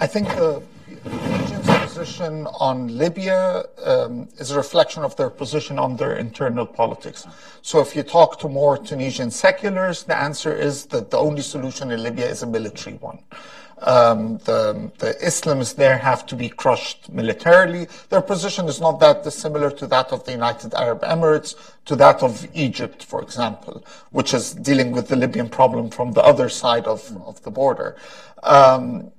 I think the Tunisians' position on Libya um, is a reflection of their position on their internal politics. So if you talk to more Tunisian seculars, the answer is that the only solution in Libya is a military one. Um, the, the Islamists there have to be crushed militarily. Their position is not that dissimilar to that of the United Arab Emirates, to that of Egypt, for example, which is dealing with the Libyan problem from the other side of, of the border. Um,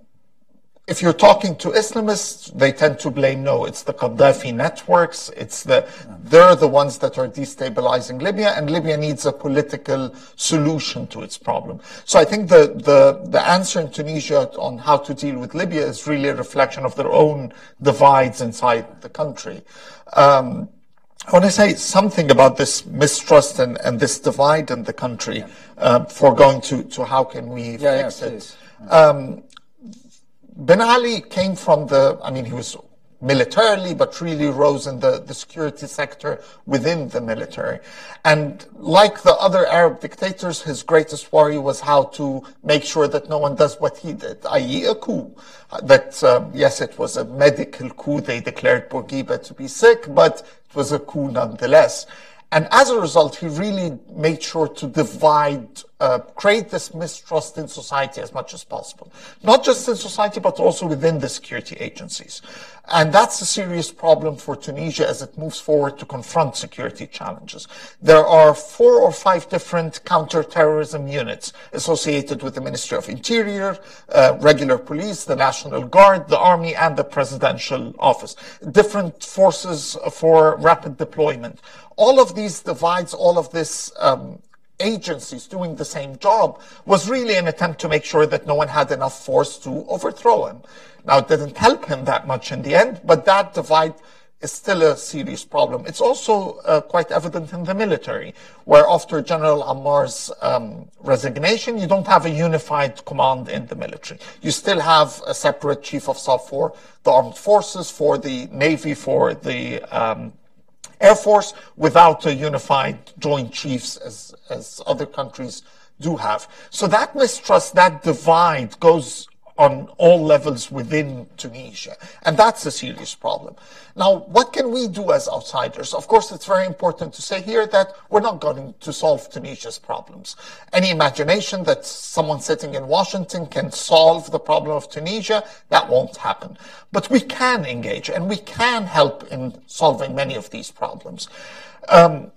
if you're talking to Islamists, they tend to blame no, it's the Gaddafi networks, it's the they're the ones that are destabilizing Libya, and Libya needs a political solution to its problem. So I think the the the answer in Tunisia on how to deal with Libya is really a reflection of their own divides inside the country. Um, I want to say something about this mistrust and, and this divide in the country yeah. uh, before going to, to how can we yeah, fix yeah, it. Um, Ben Ali came from the, I mean, he was militarily, but really rose in the, the security sector within the military. And like the other Arab dictators, his greatest worry was how to make sure that no one does what he did, i.e. a coup. That, um, yes, it was a medical coup. They declared Bourguiba to be sick, but it was a coup nonetheless. And as a result, he really made sure to divide, uh, create this mistrust in society as much as possible. Not just in society, but also within the security agencies. And that's a serious problem for Tunisia as it moves forward to confront security challenges. There are four or five different counterterrorism units associated with the Ministry of Interior, uh, regular police, the National Guard, the Army, and the Presidential Office. Different forces for rapid deployment all of these divides, all of this um, agencies doing the same job was really an attempt to make sure that no one had enough force to overthrow him. Now, it didn't help him that much in the end, but that divide is still a serious problem. It's also uh, quite evident in the military, where after General Ammar's um, resignation, you don't have a unified command in the military. You still have a separate chief of staff for the armed forces, for the navy, for the um, Air Force without a unified joint chiefs as, as other countries do have. So that mistrust, that divide goes on all levels within Tunisia. And that's a serious problem. Now, what can we do as outsiders? Of course, it's very important to say here that we're not going to solve Tunisia's problems. Any imagination that someone sitting in Washington can solve the problem of Tunisia, that won't happen. But we can engage and we can help in solving many of these problems. Um,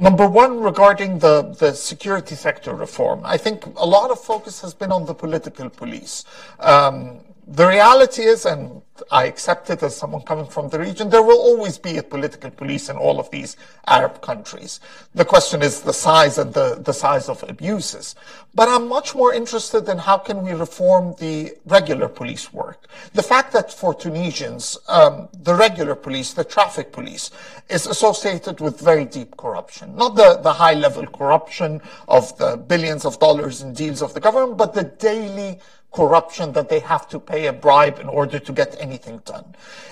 Number one, regarding the, the security sector reform, I think a lot of focus has been on the political police. Um, the reality is, and I accept it as someone coming from the region, there will always be a political police in all of these Arab countries. The question is the size and the, the size of abuses. But I'm much more interested in how can we reform the regular police work. The fact that for Tunisians, um, the regular police, the traffic police, is associated with very deep corruption. Not the, the high level corruption of the billions of dollars in deals of the government, but the daily corruption that they have to pay a bribe in order to get anything done.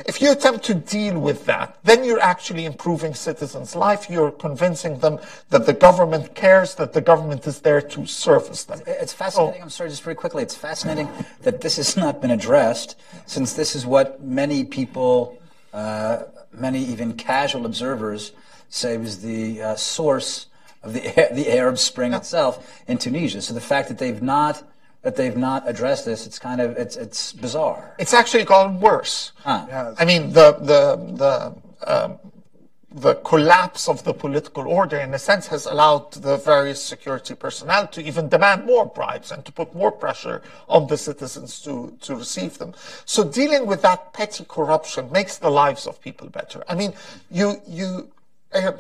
If you attempt to deal with that, then you're actually improving citizens' life. You're convincing them that the government cares, that the government is there to service them. It's fascinating. I'm sorry, just very quickly. It's fascinating that this has not been addressed, since this is what many people, uh, many even casual observers, say was the uh, source of the [laughs] the Arab Spring yeah. itself in Tunisia. So the fact that they've not that they've not addressed this. It's kind of it's it's bizarre. It's actually gone worse. Huh. I mean the the the. Um, the collapse of the political order, in a sense, has allowed the various security personnel to even demand more bribes and to put more pressure on the citizens to, to receive them. So dealing with that petty corruption makes the lives of people better. I mean, you, you, uh,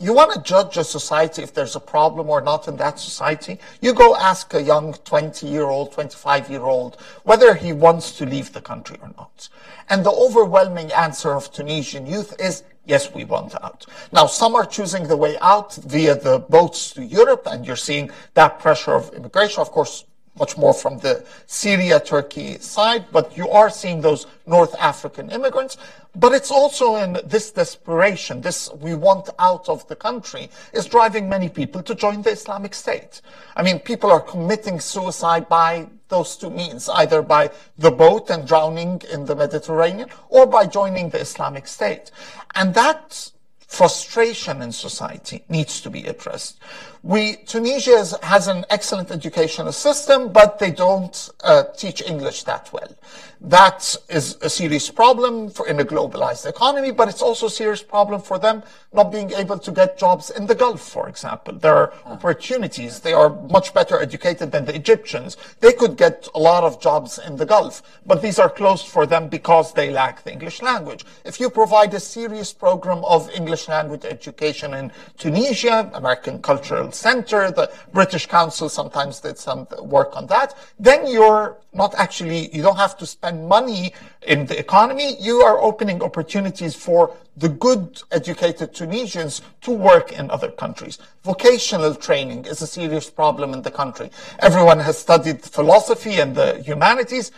you want to judge a society if there's a problem or not in that society, you go ask a young 20 year old, 25 year old whether he wants to leave the country or not. And the overwhelming answer of Tunisian youth is yes, we want out. Now, some are choosing the way out via the boats to Europe, and you're seeing that pressure of immigration. Of course, much more from the Syria Turkey side, but you are seeing those North African immigrants. But it's also in this desperation, this we want out of the country, is driving many people to join the Islamic State. I mean, people are committing suicide by those two means, either by the boat and drowning in the Mediterranean or by joining the Islamic State. And that frustration in society needs to be addressed. We, Tunisia has an excellent educational system, but they don't uh, teach English that well. That is a serious problem for, in a globalized economy, but it's also a serious problem for them not being able to get jobs in the Gulf, for example. There are opportunities. They are much better educated than the Egyptians. They could get a lot of jobs in the Gulf, but these are closed for them because they lack the English language. If you provide a serious program of English language education in Tunisia, American Cultural Center, the British Council sometimes did some work on that, then you're not actually, you don't have to spend money in the economy. You are opening opportunities for the good educated Tunisians to work in other countries. Vocational training is a serious problem in the country. Everyone has studied philosophy and the humanities.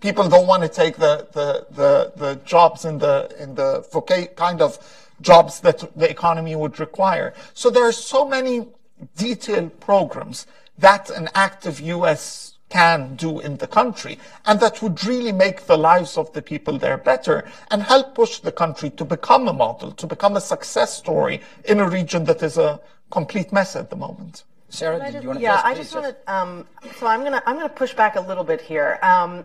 People don't want to take the, the, the, the jobs in the, in the kind of jobs that the economy would require. So there are so many detailed programs that an active U.S can do in the country. And that would really make the lives of the people there better and help push the country to become a model, to become a success story in a region that is a complete mess at the moment. Sarah, did you want to? Yeah, I just want to. Um, so I'm gonna I'm gonna push back a little bit here. Um,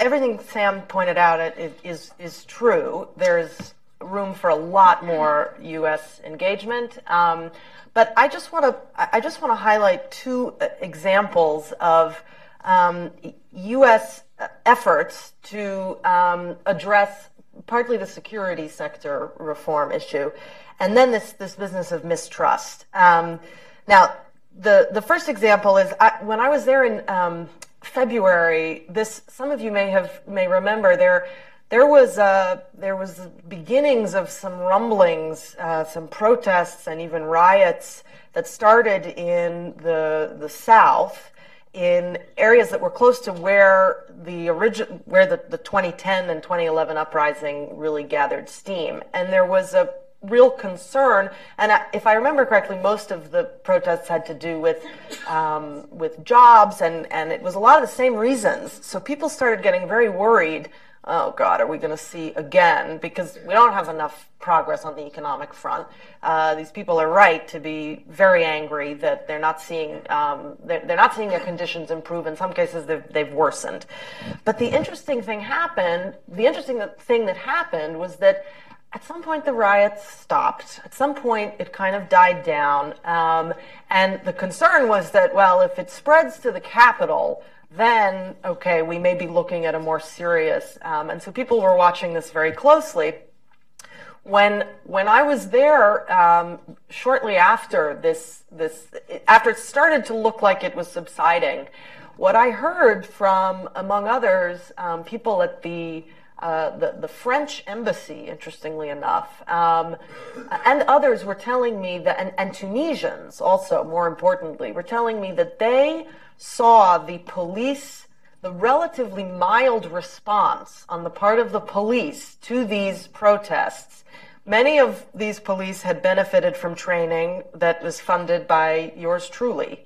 everything Sam pointed out is is true. There's room for a lot more U.S. engagement. Um, but I just want to I just want to highlight two uh, examples of um, U.S. efforts to um, address partly the security sector reform issue, and then this this business of mistrust. Um, now, the the first example is I, when I was there in um, February. This some of you may have may remember there. There was uh, there was beginnings of some rumblings, uh, some protests, and even riots that started in the the South, in areas that were close to where the origin, where the, the 2010 and 2011 uprising really gathered steam. And there was a real concern. And if I remember correctly, most of the protests had to do with um, with jobs, and and it was a lot of the same reasons. So people started getting very worried. Oh God, are we going to see again? Because we don't have enough progress on the economic front. Uh, these people are right to be very angry that they're not seeing um, they're, they're, not seeing their conditions improve. In some cases, they've, they've worsened. But the interesting thing happened. The interesting thing that happened was that at some point the riots stopped. At some point it kind of died down. Um, and the concern was that, well, if it spreads to the capital, then, okay, we may be looking at a more serious. Um, and so people were watching this very closely. When, when I was there, um, shortly after this, this, after it started to look like it was subsiding, what I heard from, among others, um, people at the uh, the, the French embassy, interestingly enough, um, and others were telling me that, and, and Tunisians also, more importantly, were telling me that they saw the police, the relatively mild response on the part of the police to these protests. Many of these police had benefited from training that was funded by yours truly.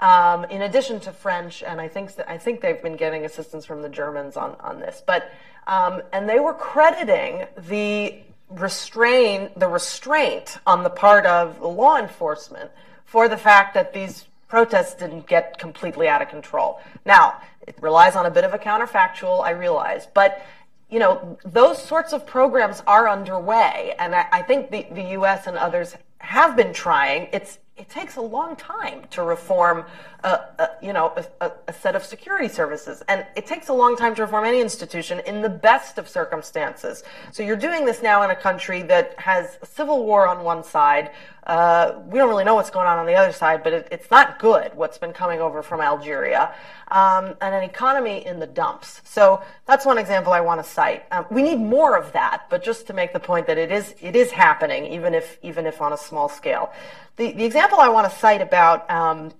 Um, in addition to French, and I think I think they've been getting assistance from the Germans on on this, but um, and they were crediting the restrain, the restraint on the part of law enforcement for the fact that these protests didn't get completely out of control. Now, it relies on a bit of a counterfactual, I realize, but you know, those sorts of programs are underway, and I, I think the, the U.S. and others have been trying. It's it takes a long time to reform, a, a you know, a, a, set of security services, and it takes a long time to reform any institution in the best of circumstances. So you're doing this now in a country that has civil war on one side. Uh, we don't really know what's going on on the other side, but it, it's not good what's been coming over from Algeria, um, and an economy in the dumps. So that's one example I want to cite. Um, we need more of that, but just to make the point that it is it is happening, even if even if on a small scale. The, the example I want to cite about um,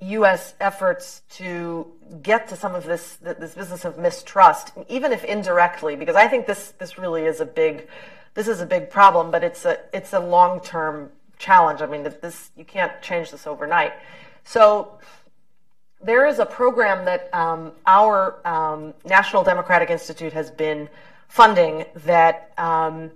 U.S. efforts to get to some of this this business of mistrust, even if indirectly, because I think this this really is a big this is a big problem, but it's a it's a long term challenge. I mean, this you can't change this overnight. So there is a program that um, our um, National Democratic Institute has been funding that um,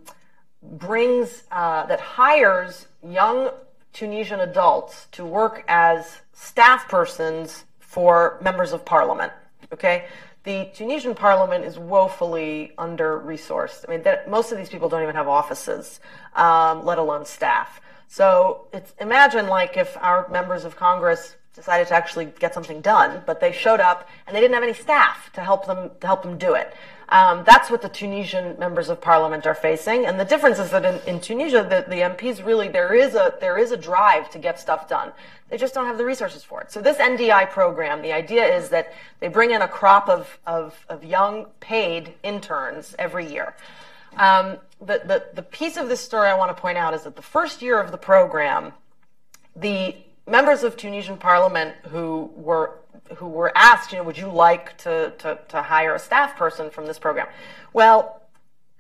brings uh, that hires young Tunisian adults to work as staff persons for members of parliament. Okay? The Tunisian parliament is woefully under resourced. I mean, that, most of these people don't even have offices, um, let alone staff. So it's, imagine like if our members of Congress decided to actually get something done, but they showed up and they didn't have any staff to help them to help them do it. Um, that's what the Tunisian members of parliament are facing, and the difference is that in, in Tunisia, the, the, MPs really there is a there is a drive to get stuff done. They just don't have the resources for it. So this NDI program, the idea is that they bring in a crop of of, of young paid interns every year. Um, the, the the piece of this story I want to point out is that the first year of the program, the members of Tunisian parliament who were who were asked, you know, would you like to, to, to hire a staff person from this program? Well,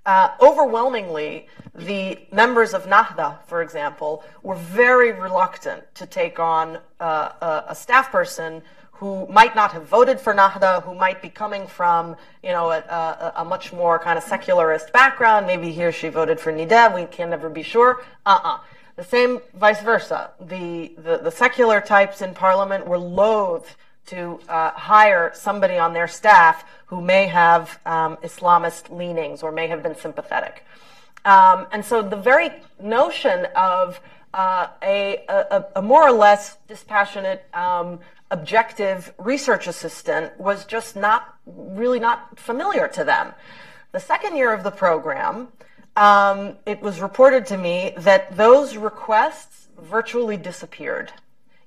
uh, overwhelmingly, the members of Nahda, for example, were very reluctant to take on uh, a, a, staff person who might not have voted for Nahda, who might be coming from, you know, a, a, a much more kind of secularist background. Maybe he or she voted for Nida. We can never be sure. Uh-uh. The same vice versa. The, the, the secular types in parliament were loath to uh, hire somebody on their staff who may have um, Islamist leanings or may have been sympathetic. Um, and so the very notion of uh, a, a, a, more or less dispassionate, um, objective research assistant was just not really not familiar to them. The second year of the program, um, it was reported to me that those requests virtually disappeared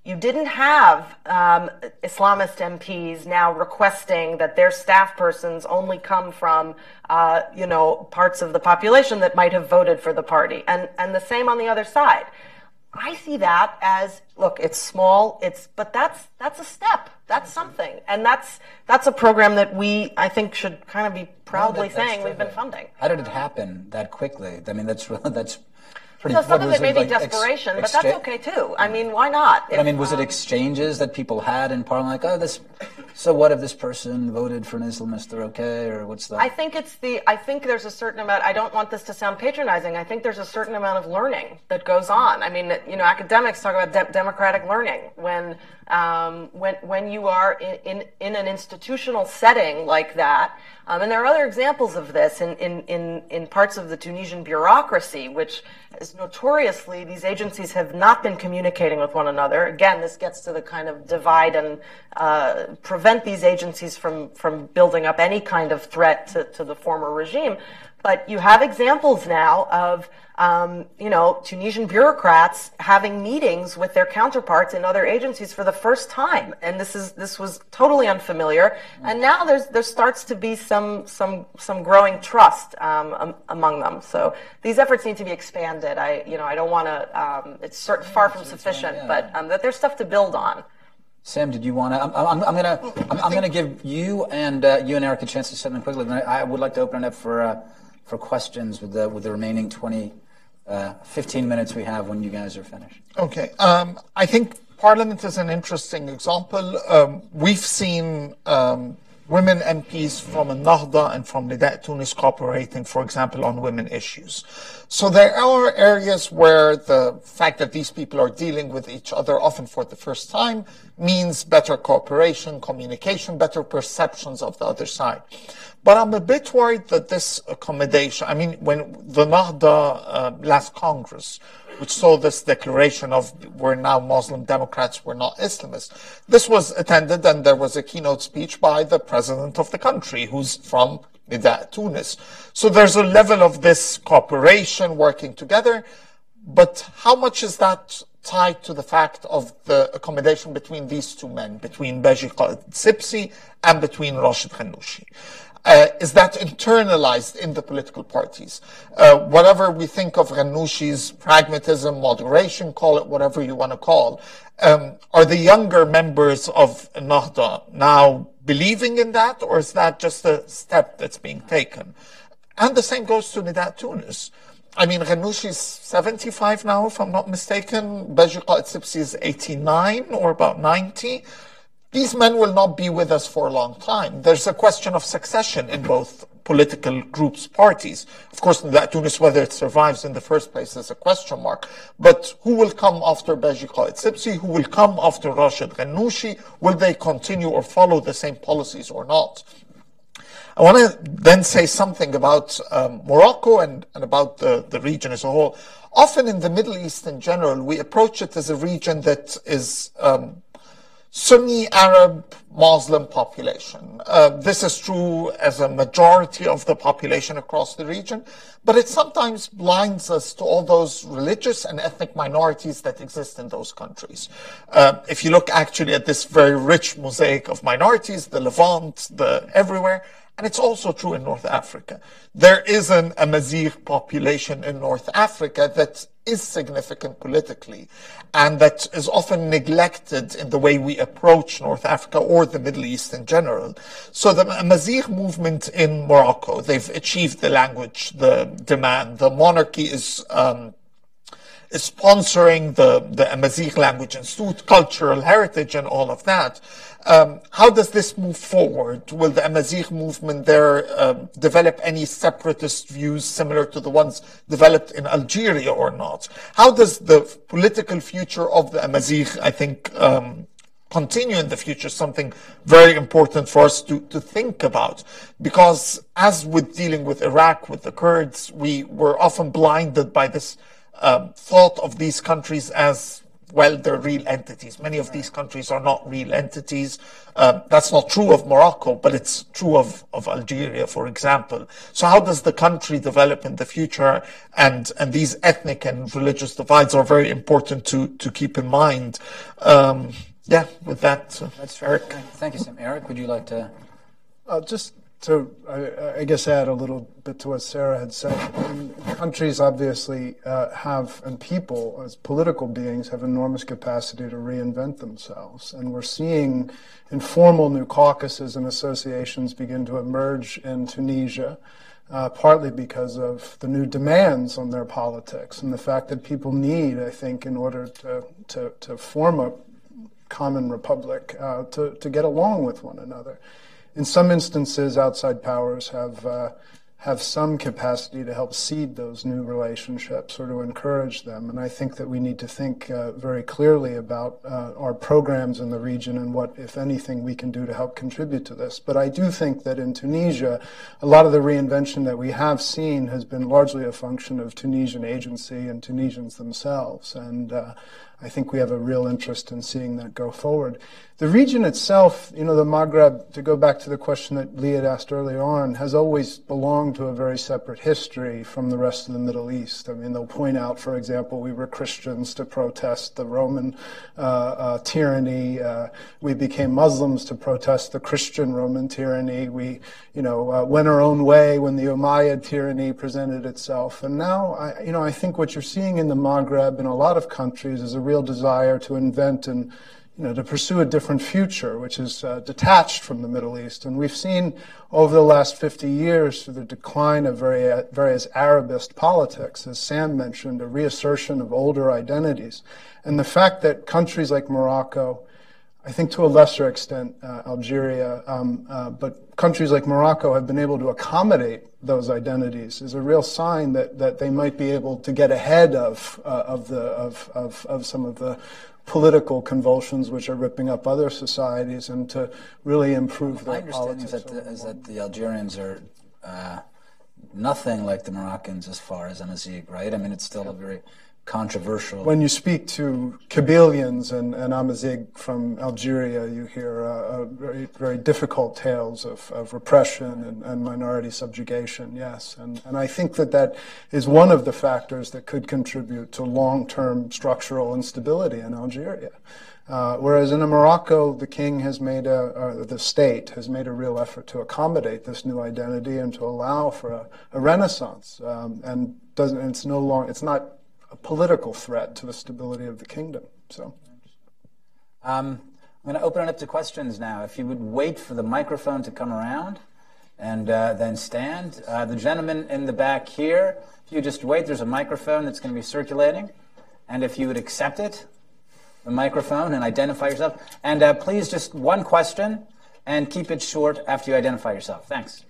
you didn't have um, Islamist MPs now requesting that their staff persons only come from, uh, you know, parts of the population that might have voted for the party, and and the same on the other side. I see that as look, it's small, it's but that's that's a step. That's something. And that's that's a program that we I think should kind of be proudly saying we've been funding. How did it happen that quickly? I mean that's that's pretty. So some of it may be like desperation, ex- but that's okay too. I mean, why not? If, I mean, was um, it exchanges that people had in Parliament? Like, oh, this. So what if this person voted for an Islamist? They're okay, or what's the? I think it's the. I think there's a certain amount. I don't want this to sound patronizing. I think there's a certain amount of learning that goes on. I mean, you know, academics talk about de- democratic learning when um, when when you are in, in, in an institutional setting like that. Um, and there are other examples of this in, in, in, in parts of the Tunisian bureaucracy, which is notoriously these agencies have not been communicating with one another. Again, this gets to the kind of divide and uh, prevent these agencies from from building up any kind of threat to, to the former regime. But you have examples now of um, you know, Tunisian bureaucrats having meetings with their counterparts in other agencies for the first time, and this is this was totally unfamiliar. And now there's there starts to be some some some growing trust um, among them. So these efforts need to be expanded. I you know I don't want to. Um, it's cert- far from sufficient, yeah. but um, that there's stuff to build on. Sam, did you want to? I'm, I'm, I'm going to I'm, I'm to give you and uh, you and Eric a chance to say something quickly. I, I would like to open it up for uh, for questions with the with the remaining 20 uh, 15 minutes we have when you guys are finished. Okay. Um, I think Parliament is an interesting example. Um, we've seen um, women MPs from Nahda and from Nidaa Tounes cooperating, for example, on women issues. So there are areas where the fact that these people are dealing with each other, often for the first time, means better cooperation, communication, better perceptions of the other side. But I'm a bit worried that this accommodation, I mean, when the Nahda uh, last Congress, which saw this declaration of we're now Muslim Democrats, we're not Islamists, this was attended and there was a keynote speech by the president of the country, who's from Nidaa Tounes. So there's a level of this cooperation, working together. But how much is that tied to the fact of the accommodation between these two men, between Beji Sibsi and between Rashid Ghannouchi? Uh, is that internalized in the political parties. Uh, whatever we think of Ghannouchi's pragmatism, moderation, call it whatever you want to call, um, are the younger members of Nahda now believing in that, or is that just a step that's being taken? And the same goes to Nidaa Tounes. I mean, Ghannouchi is 75 now, if I'm not mistaken. Beji Qaid Sibsi is 89 or about 90 these men will not be with us for a long time. There's a question of succession in both political groups, parties. Of course, that Tunis, whether it survives in the first place is a question mark. But who will come after Beji Sibsi? Who will come after Rashid Ghannouchi? Will they continue or follow the same policies or not? I want to then say something about um, Morocco and, and about the, the region as a whole. Often in the Middle East in general, we approach it as a region that is um, Sunni Arab Muslim population. Uh, this is true as a majority of the population across the region, but it sometimes blinds us to all those religious and ethnic minorities that exist in those countries. Uh, if you look actually at this very rich mosaic of minorities, the Levant, the everywhere, and it's also true in North Africa. There is an Amazigh population in North Africa that is significant politically and that is often neglected in the way we approach North Africa or the Middle East in general. So the Amazigh movement in Morocco, they've achieved the language, the demand. The monarchy is um, is sponsoring the, the Amazigh Language Institute, cultural heritage and all of that. Um, how does this move forward? Will the Amazigh movement there um, develop any separatist views similar to the ones developed in Algeria or not? How does the political future of the Amazigh, I think, um, continue in the future something very important for us to, to think about because as with dealing with Iraq with the Kurds we were often blinded by this um, thought of these countries as well, they're real entities. Many of these countries are not real entities. Um, that's not true of Morocco, but it's true of, of Algeria, for example. So how does the country develop in the future? And, and these ethnic and religious divides are very important to, to keep in mind. Um, yeah, with that, uh, That's Eric. Thank you, Sam. Eric, would you like to? Uh, just to, I, I, guess, add a little bit to what Sarah had said. Countries obviously uh, have, and people as political beings have enormous capacity to reinvent themselves. And we're seeing informal new caucuses and associations begin to emerge in Tunisia. Uh, partly because of the new demands on their politics and the fact that people need, I think, in order to, to, to form a common republic, uh, to, to get along with one another in some instances, outside powers have uh, have some capacity to help seed those new relationships or to encourage them. And I think that we need to think uh, very clearly about uh, our programs in the region and what, if anything, we can do to help contribute to this. But I do think that in Tunisia, a lot of the reinvention that we have seen has been largely a function of Tunisian agency and Tunisians themselves. And uh, I think we have a real interest in seeing that go forward. The region itself, you know, the Maghreb, to go back to the question that Lee had asked earlier on, has always belonged to a very separate history from the rest of the Middle East. I mean, they'll point out, for example, we were Christians to protest the Roman uh, uh, tyranny. Uh, we became Muslims to protest the Christian Roman tyranny. We, you know, uh, went our own way when the Umayyad tyranny presented itself. And now, I, you know, I think what you're seeing in the Maghreb in a lot of countries is a real desire to invent and you know, to pursue a different future, which is uh, detached from the Middle East. And we've seen over the last 50 years, through the decline of very, various Arabist politics, as Sam mentioned, a reassertion of older identities. And the fact that countries like Morocco, I think to a lesser extent uh, Algeria, um, uh, but countries like Morocco have been able to accommodate those identities is a real sign that, that they might be able to get ahead of, uh, of, the, of, of, of some of the political convulsions which are ripping up other societies and to really improve their My understanding is that, the, is that the Algerians are uh, nothing like the Moroccans as far as Amazigh, right? I mean, it's still a very controversial. When you speak to Kabylians and, and Amazigh from Algeria, you hear uh, uh, very, very difficult tales of, of repression and, and, minority subjugation, yes. And, and I think that that is one of the factors that could contribute to long-term structural instability in Algeria. Uh, whereas in Morocco, the king has made a, uh, the state has made a real effort to accommodate this new identity and to allow for a, a renaissance. Um, and doesn't, it's no longer, it's not a political threat to the stability of the kingdom. So, um, I'm going to open it up to questions now. If you would wait for the microphone to come around and uh, then stand. Uh, the gentleman in the back here, if you just wait, there's a microphone that's going to be circulating. And if you would accept it, the microphone, and identify yourself. And uh, please, just one question and keep it short after you identify yourself. Thanks.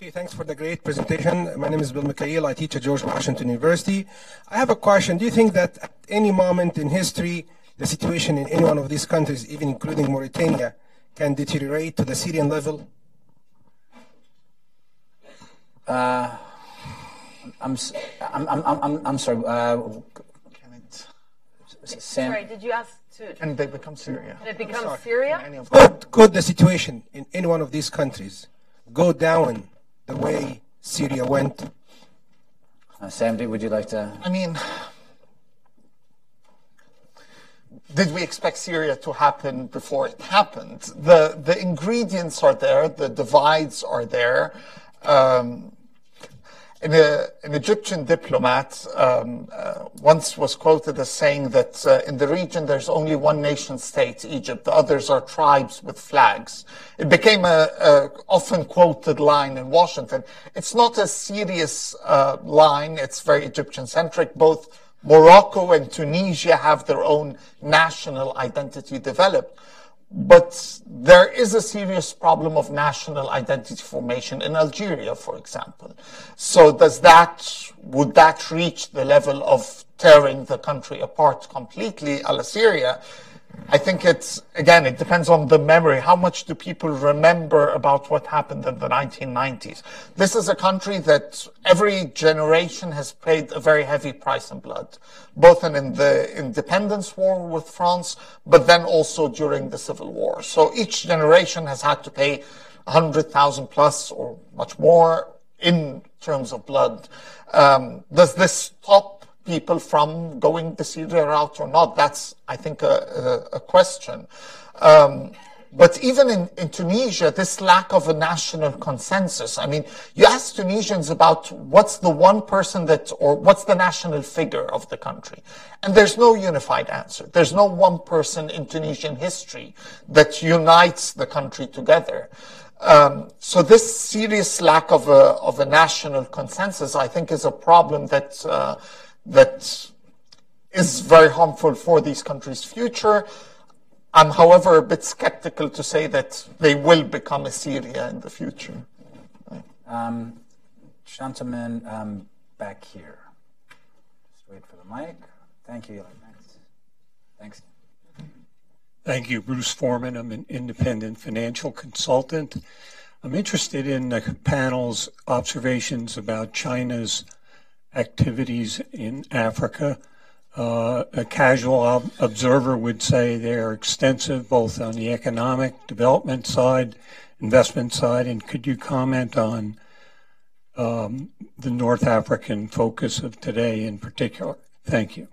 Okay, thanks for the great presentation. My name is Bill Mikhail. I teach at George Washington University. I have a question. Do you think that at any moment in history, the situation in any one of these countries, even including Mauritania, can deteriorate to the Syrian level? Uh, I'm, I'm, I'm, I'm, I'm sorry. Uh, can it, Sam? Sorry, did you ask to? Can they become Syria? Can it become Syria? Could, could the situation in any one of these countries go down the way Syria went? Uh, Sandy, would you like to? I mean, did we expect Syria to happen before it happened? The the ingredients are there, the divides are there. Um, an, an, Egyptian diplomat um, uh, once was quoted as saying that uh, in the region there's only one nation state, Egypt. The others are tribes with flags. It became a, a often quoted line in Washington. It's not a serious uh, line. It's very Egyptian centric. Both Morocco and Tunisia have their own national identity developed. But there is a serious problem of national identity formation in Algeria, for example. So does that, would that reach the level of tearing the country apart completely, a Syria? I think it's, again, it depends on the memory. How much do people remember about what happened in the 1990s? This is a country that every generation has paid a very heavy price in blood, both in the independence war with France, but then also during the civil war. So each generation has had to pay 100,000 plus or much more in terms of blood. Um, does this stop people from going the Syria route or not? That's, I think, a, a, a question. Um, But even in, in, Tunisia, this lack of a national consensus. I mean, you ask Tunisians about what's the one person that, or what's the national figure of the country. And there's no unified answer. There's no one person in Tunisian history that unites the country together. Um, so this serious lack of a, of a national consensus, I think, is a problem that, uh, that is very harmful for these countries' future. I'm, however, a bit skeptical to say that they will become a Syria in the future. Um, gentlemen um, back here. Just wait for the mic. Thank you. Thanks. Thanks. Thank you, Bruce Foreman. I'm an independent financial consultant. I'm interested in the panel's observations about China's activities in Africa uh, a casual ob- observer would say they're extensive both on the economic development side, investment side, and could you comment on um, the North African focus of today in particular? Thank you.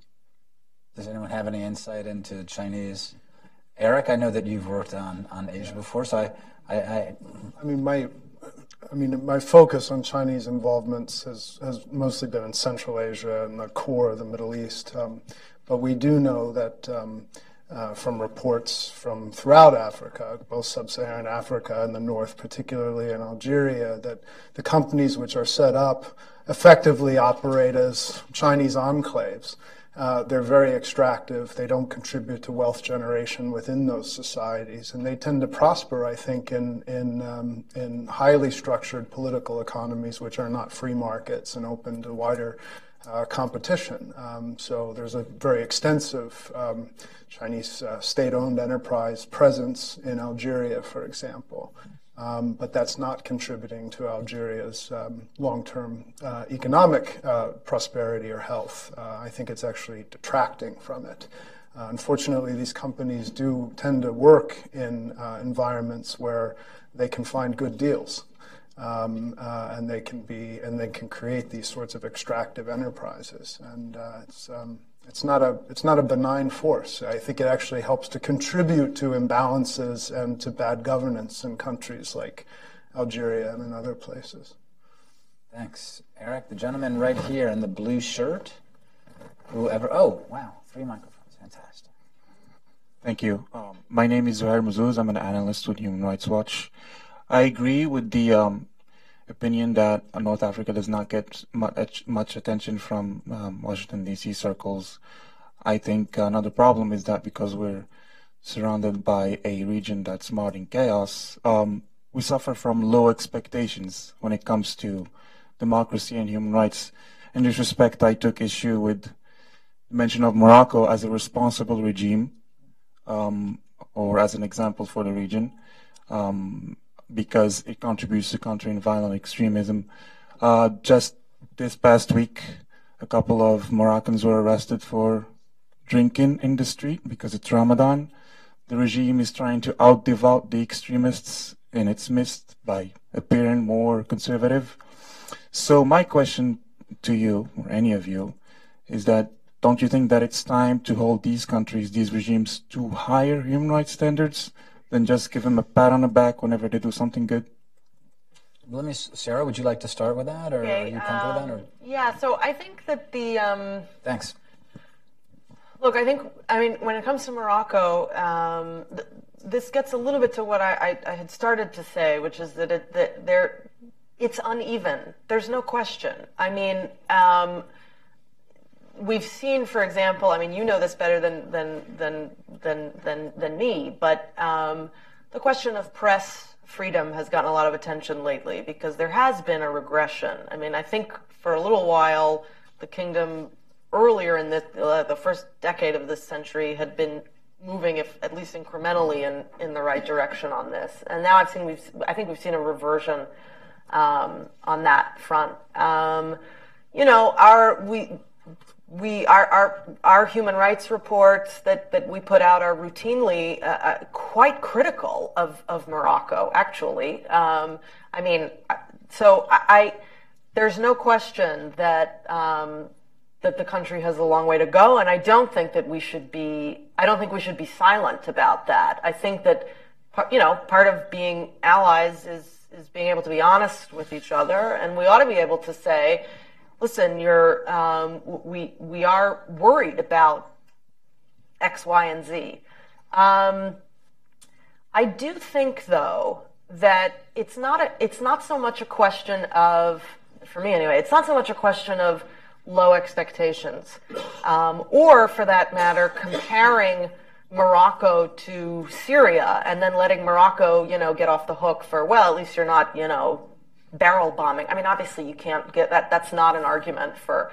Does anyone have any insight into Chinese? Eric, I know that you've worked on, on Asia before, so I, I, I, I mean, my I mean, my focus on Chinese involvements has, has mostly been in Central Asia and the core of the Middle East. Um, but we do know that um, uh, from reports from throughout Africa, both sub-Saharan Africa and the north, particularly in Algeria, that the companies which are set up effectively operate as Chinese enclaves. Uh, they're very extractive. They don't contribute to wealth generation within those societies, and they tend to prosper, I think, in in um, in highly structured political economies, which are not free markets and open to wider uh, competition. Um, so there's a very extensive um, Chinese uh, state-owned enterprise presence in Algeria, for example. Um, but that's not contributing to Algeria's um, long-term uh, economic uh, prosperity or health. Uh, I think it's actually detracting from it. Uh, unfortunately, these companies do tend to work in uh, environments where they can find good deals, um, uh, and they can be and they can create these sorts of extractive enterprises, and it's um, it's not a it's not a benign force. I think it actually helps to contribute to imbalances and to bad governance in countries like Algeria and in other places. Thanks, Eric. The gentleman right here in the blue shirt. Whoever. Oh, wow, three microphones. Fantastic. Thank you. Um, my name is Zuhair Muzuz. I'm an analyst with Human Rights Watch. I agree with the um, opinion that North Africa does not get much, much attention from um, Washington, D.C. circles. I think another problem is that because we're surrounded by a region that's marred in chaos, um, we suffer from low expectations when it comes to democracy and human rights. In this respect, I took issue with the mention of Morocco as a responsible regime um, or as an example for the region. Um, because it contributes to countering violent extremism. Uh, just this past week, a couple of Moroccans were arrested for drinking in the street because it's Ramadan. The regime is trying to out-devout the extremists in its midst by appearing more conservative. So my question to you, or any of you, is that don't you think that it's time to hold these countries, these regimes, to higher human rights standards than just give them a pat on the back whenever they do something good? Let me, Sarah. Would you like to start with that, or okay, are you comfortable um, with that? Or? Um, yeah. So I think that the. Um, Thanks. Look, I think I mean when it comes to Morocco, um, th- this gets a little bit to what I, I, I had started to say, which is that it, that there, it's uneven. There's no question. I mean um, we've seen, for example, I mean, you know this better than than than than than, than me, but um, the question of press freedom has gotten a lot of attention lately because there has been a regression. I mean, I think for a little while, the kingdom earlier in the uh, the first decade of this century had been moving, if at least incrementally, in in the right direction on this, and now I've seen we've I think we've seen a reversion um, on that front. Um, you know, our we we our, our our human rights reports that, that we put out are routinely uh, uh, quite critical of, of Morocco. Actually, um, I mean, so I, I, there's no question that um, that the country has a long way to go, and I don't think that we should be I don't think we should be silent about that. I think that you know, part of being allies is is being able to be honest with each other, and we ought to be able to say, listen, you're um, we we are worried about X, Y, and Z. Um, I do think, though, that it's not a, it's not so much a question of, for me anyway, it's not so much a question of low expectations, um, or for that matter, comparing Morocco to Syria and then letting Morocco, you know, get off the hook for well, at least you're not, you know, barrel bombing. I mean, obviously you can't get that. That's not an argument for.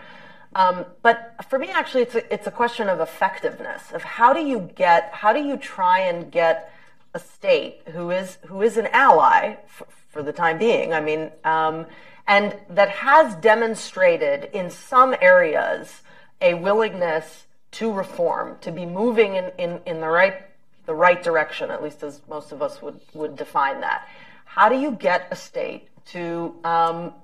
Um, but for me, actually, it's a, it's a question of effectiveness of how do you get, how do you try and get a state who is who is an ally for, for the time being. I mean, um, and that has demonstrated in some areas a willingness to reform, to be moving in, in, in the right the right direction, at least as most of us would, would define that. How do you get a state to um,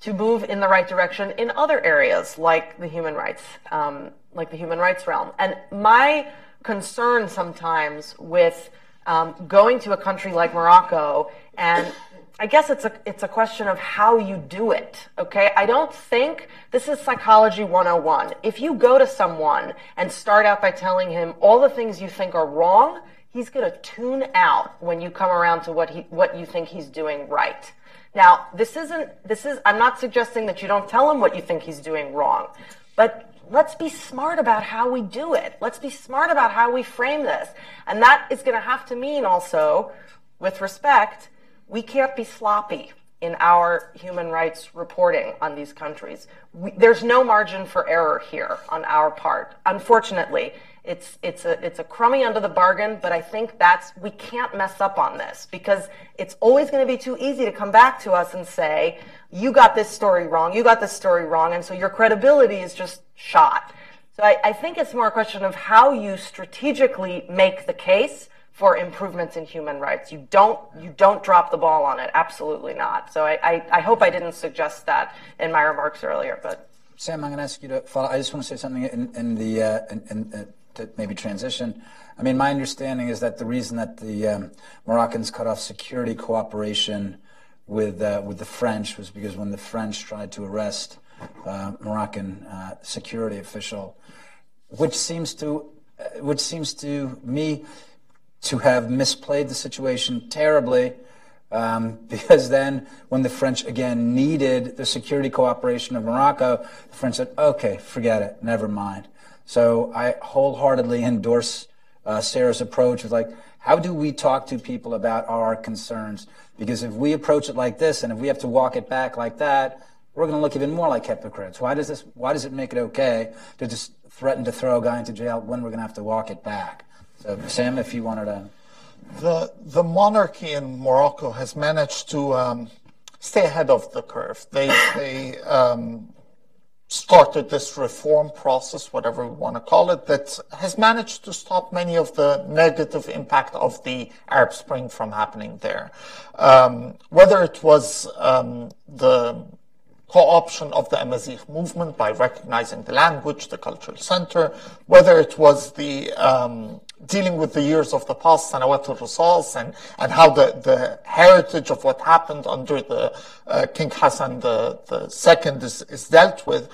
to move in the right direction in other areas like the human rights um, like the human rights realm? And my concern sometimes with um, going to a country like Morocco, and I guess it's a it's a question of how you do it. Okay, I don't think this is psychology 101. If you go to someone and start out by telling him all the things you think are wrong, he's going to tune out when you come around to what he what you think he's doing right. Now, this isn't this is I'm not suggesting that you don't tell him what you think he's doing wrong, but let's be smart about how we do it. Let's be smart about how we frame this. And that is going to have to mean also, with respect, we can't be sloppy in our human rights reporting on these countries. We, there's no margin for error here on our part. Unfortunately, it's it's a it's a crummy under the bargain, but I think that's we can't mess up on this because it's always going to be too easy to come back to us and say, you got this story wrong, you got this story wrong, and so your credibility is just shot. So I, I think it's more a question of how you strategically make the case for improvements in human rights. You don't you don't drop the ball on it. Absolutely not. So I, I, I hope I didn't suggest that in my remarks earlier, but. Sam, I'm going to ask you to follow. I just want to say something in, in the uh, in, in, maybe transition. I mean, my understanding is that the reason that the um, Moroccans cut off security cooperation with uh, with the French was because when the French tried to arrest uh, Moroccan uh, security official, which seems to uh, which seems to me to have misplayed the situation terribly. Um, [laughs] because then, when the French again needed the security cooperation of Morocco, the French said, "Okay, forget it, never mind." So I wholeheartedly endorse uh, Sarah's approach of like, how do we talk to people about our concerns? Because if we approach it like this, and if we have to walk it back like that, we're going to look even more like hypocrites. Why does this? Why does it make it okay to just threaten to throw a guy into jail when we're going to have to walk it back? So, Sam, if you wanted to. The the monarchy in Morocco has managed to um, stay ahead of the curve. They they um, started this reform process, whatever we want to call it, that has managed to stop many of the negative impact of the Arab Spring from happening there. Um, whether it was um, the co-option of the Amazigh movement by recognizing the language, the cultural center, whether it was the um, dealing with the years of the past, Sanawat al and, and how the, the heritage of what happened under the uh, King Hassan the, the second is, is dealt with.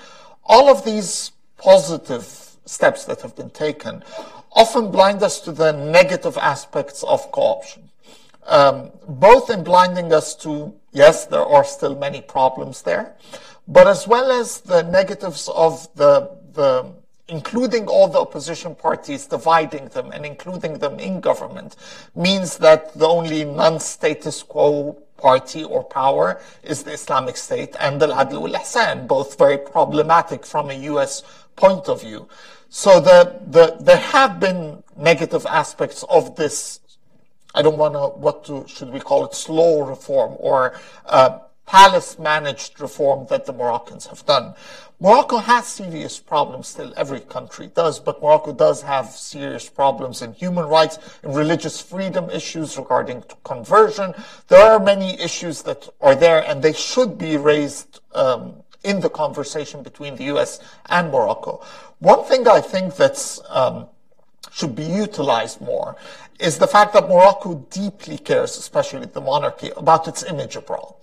All of these positive steps that have been taken often blind us to the negative aspects of co-option. Um, both in blinding us to, yes, there are still many problems there, but as well as the negatives of the, the including all the opposition parties, dividing them and including them in government means that the only non-status quo party or power is the Islamic State and the Adl wal Ihsan, both very problematic from a U.S. point of view. So the, the, there have been negative aspects of this. I don't want to, what to, should we call it, slow reform or uh, palace managed reform that the Moroccans have done. Morocco has serious problems still. Every country does, but Morocco does have serious problems in human rights, in religious freedom issues regarding conversion. There are many issues that are there and they should be raised um, in the conversation between the U.S. and Morocco. One thing I think that's um, should be utilized more is the fact that Morocco deeply cares, especially the monarchy, about its image abroad.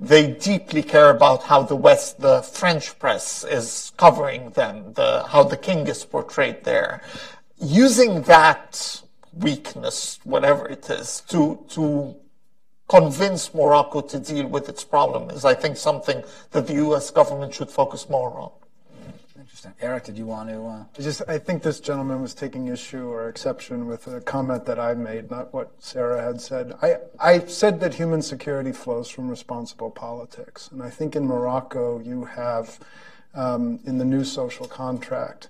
They deeply care about how the West, the French press is covering them, the, how the king is portrayed there. Using that weakness, whatever it is, to, to convince Morocco to deal with its problem is, I think, something that the U.S. government should focus more on. Interesting. Eric, did you want to? Uh... I just, I think this gentleman was taking issue or exception with a comment that I made, not what Sarah had said. I, I said that human security flows from responsible politics, and I think in Morocco you have, um, in the new social contract,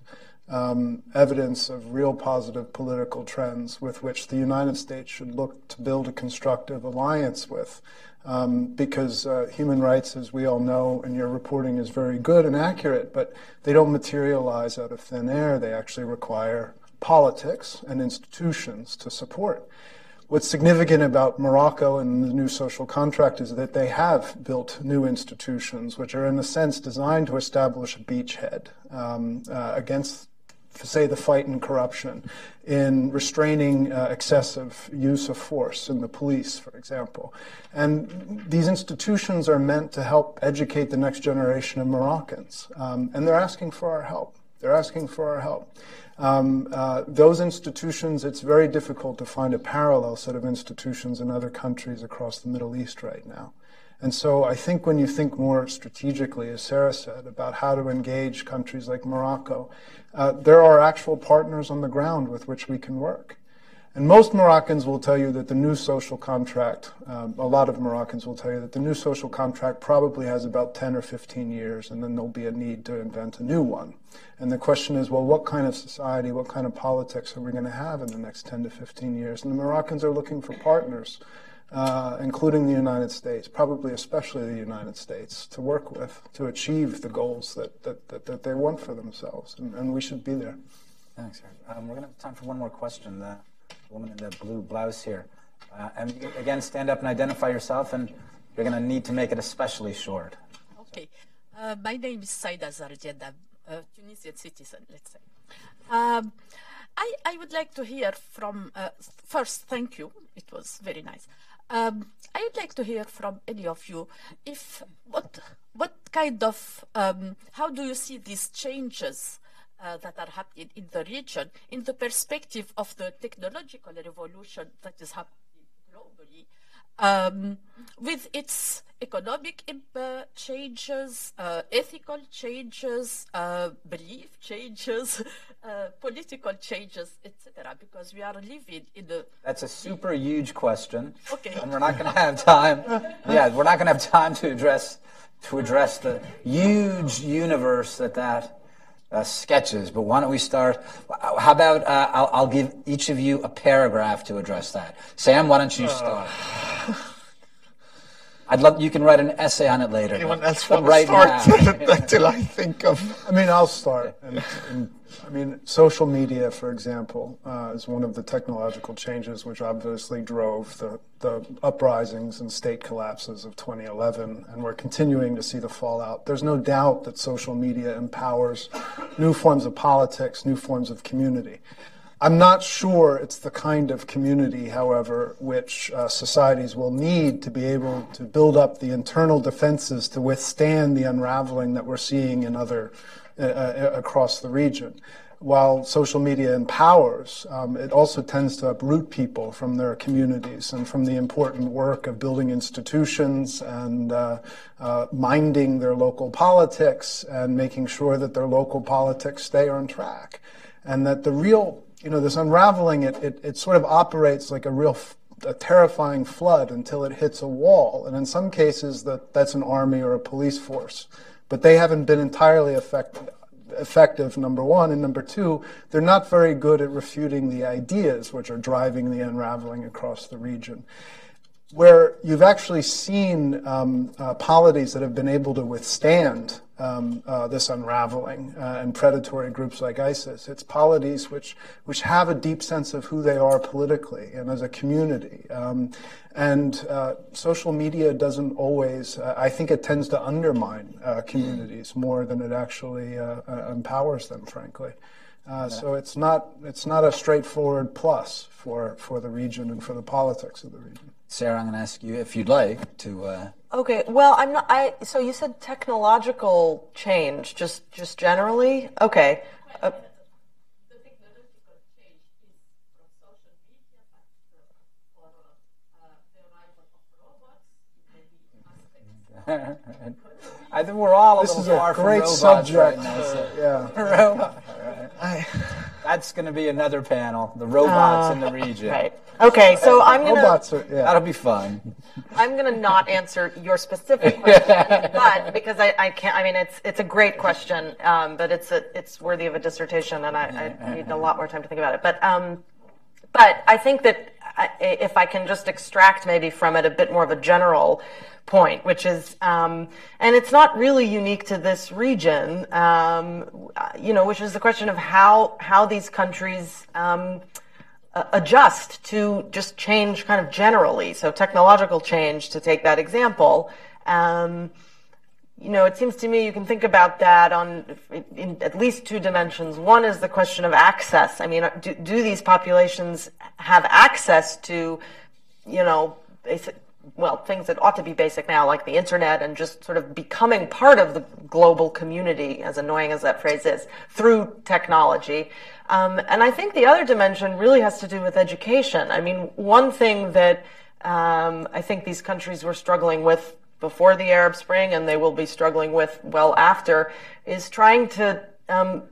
um, evidence of real positive political trends with which the United States should look to build a constructive alliance with. Um, because uh, human rights, as we all know, and your reporting is very good and accurate, but they don't materialize out of thin air. They actually require politics and institutions to support. What's significant about Morocco and the new social contract is that they have built new institutions, which are in a sense designed to establish a beachhead um, uh, against say, the fight in corruption, in restraining uh, excessive use of force in the police, for example. And these institutions are meant to help educate the next generation of Moroccans. Um, and they're asking for our help. They're asking for our help. Um, uh, those institutions, it's very difficult to find a parallel set of institutions in other countries across the Middle East right now. And so I think when you think more strategically, as Sarah said, about how to engage countries like Morocco, uh, there are actual partners on the ground with which we can work. And most Moroccans will tell you that the new social contract, um, a lot of Moroccans will tell you that the new social contract probably has about 10 or 15 years, and then there'll be a need to invent a new one. And the question is, well, what kind of society, what kind of politics are we going to have in the next 10 to 15 years? And the Moroccans are looking for partners uh, including the United States, probably especially the United States, to work with to achieve the goals that, that, that, that they want for themselves. And, and, we should be there. Thanks, Eric. Um, we're going to have time for one more question. The woman in the blue blouse here. Uh, and again, stand up and identify yourself, and you're going to need to make it especially short. Okay. Uh, my name is Saida Zarjeda, a Tunisian citizen, let's say. Um, I, I would like to hear from, uh, first, thank you. It was very nice. Um, I would like to hear from any of you if what what kind of um, how do you see these changes uh, that are happening in the region in the perspective of the technological revolution that is happening globally um, with its economic changes, uh, ethical changes, uh, belief changes, [laughs] uh, political changes, etc. Because we are living in a that's a super huge question. Okay, and we're not going to have time. [laughs] yeah, we're not going to have time to address to address the huge universe that that uh, sketches. But why don't we start? How about uh, I'll, I'll, give each of you a paragraph to address that. Sam, why don't you start? [laughs] I'd love you can write an essay on it later. Anyone else want right to start until [laughs] I think of? I mean, I'll start. And, and, I mean, social media, for example, uh, is one of the technological changes which obviously drove the, the uprisings and state collapses of 2011, and we're continuing to see the fallout. There's no doubt that social media empowers new forms of politics, new forms of community. I'm not sure it's the kind of community, however, which uh, societies will need to be able to build up the internal defenses to withstand the unraveling that we're seeing in other uh, uh, across the region. While social media empowers, um, it also tends to uproot people from their communities and from the important work of building institutions and uh, uh, minding their local politics and making sure that their local politics stay on track. And that the real you know, this unraveling, it, it, it sort of operates like a real a terrifying flood until it hits a wall. And in some cases, that, that's an army or a police force. But they haven't been entirely effective, effective, number one. And number two, they're not very good at refuting the ideas which are driving the unraveling across the region where you've actually seen um, uh, polities that have been able to withstand um, uh, this unraveling uh, and predatory groups like ISIS. It's polities which which have a deep sense of who they are politically and as a community. Um, and uh, social media doesn't always. Uh, I think it tends to undermine uh, communities more than it actually empowers them, frankly. Uh, so it's not it's not a straightforward plus for for the region and for the politics of the region. Sarah, I'm going to ask you if you'd like to. Uh, Okay, well, I'm not. I so you said technological change, just just generally. Okay, uh, [laughs] I think we're all a This little is far a from great robots subject. right now. so- [laughs] yeah. [laughs] Robot. That's going to be another panel. The robots in the region. right. Okay, so I'm gonna Robots are yeah. That'll be fun. I'm gonna not answer your specific question, [laughs] but because I, I can't. I mean, it's it's a great question, um, but it's a it's worthy of a dissertation, and I, I need a lot more time to think about it. But um, but I think that I, if I can just extract maybe from it a bit more of a general point, which is, um, and it's not really unique to this region, um, you know, which is the question of how how these countries. Um, adjust to just change kind of generally. So technological change, to take that example. Um, you know, it seems to me you can think about that on in at least two dimensions. One is the question of access. I mean, do, do these populations have access to, you know, basic, well, things that ought to be basic now, like the internet, and just sort of becoming part of the global community, as annoying as that phrase is, through technology. Um, and I think the other dimension really has to do with education. I mean, one thing that um, I think these countries were struggling with before the Arab Spring, and they will be struggling with well after, is trying to um,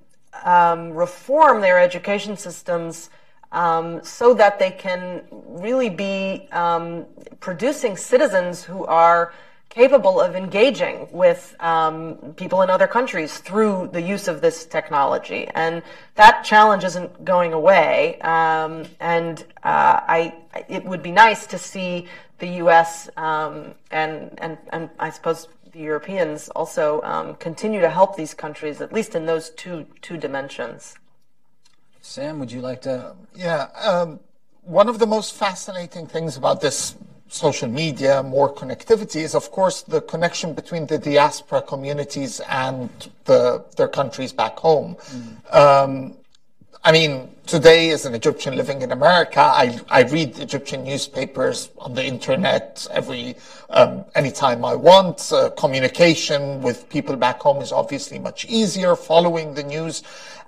um, reform their education systems um, so that they can really be um, producing citizens who are capable of engaging with um, people in other countries through the use of this technology. And that challenge isn't going away. Um, and uh, I, it would be nice to see the U.S. Um, and, and, and I suppose the Europeans also um, continue to help these countries, at least in those two, two dimensions. Sam, would you like to? Yeah, um, one of the most fascinating things about this social media, more connectivity, is of course the connection between the diaspora communities and the, their countries back home. Um, I mean, today as an Egyptian living in America, I, I read Egyptian newspapers on the internet every um, anytime I want. Uh, communication with people back home is obviously much easier. Following the news,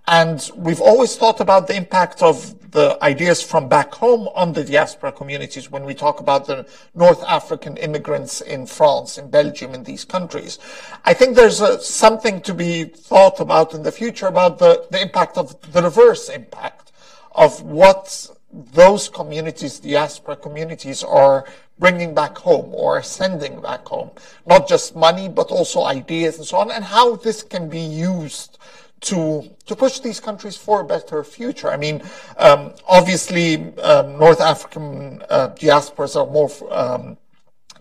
and we've always thought about the impact of the ideas from back home on the diaspora communities when we talk about the North African immigrants in France, in Belgium, in these countries. I think there's uh, something to be thought about in the future about the, the impact of the reverse impact of what those communities, diaspora communities, are bringing back home or sending back home. Not just money, but also ideas and so on, and how this can be used to to push these countries for a better future. I mean, um, obviously, um, North African uh, diasporas are more. Um,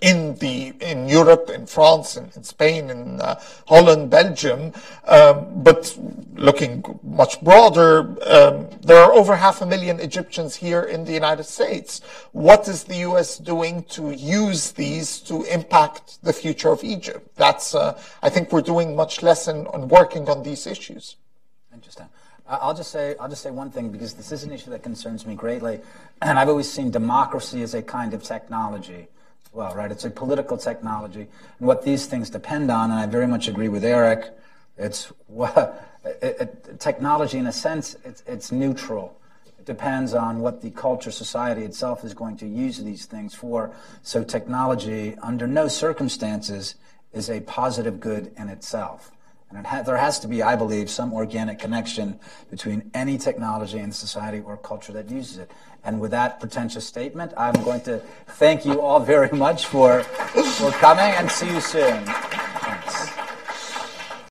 in the in Europe, in France, in, in Spain, in uh, Holland, Belgium, um, but looking much broader, um, there are over half a million Egyptians here in the United States. What is the U.S. doing to use these to impact the future of Egypt? That's uh, I think we're doing much less in, on working on these issues. Interesting. I'll just say I'll just say one thing because this is an issue that concerns me greatly, and I've always seen democracy as a kind of technology. Well, right, it's a political technology, and what these things depend on, and I very much agree with Eric. It's [laughs] it, it, technology, in a sense, it's, it's neutral. It depends on what the culture, society itself is going to use these things for. So, technology, under no circumstances, is a positive good in itself. And ha- there has to be, I believe, some organic connection between any technology and society or culture that uses it. And with that pretentious statement, I'm going to thank you all very much for, for coming and see you soon.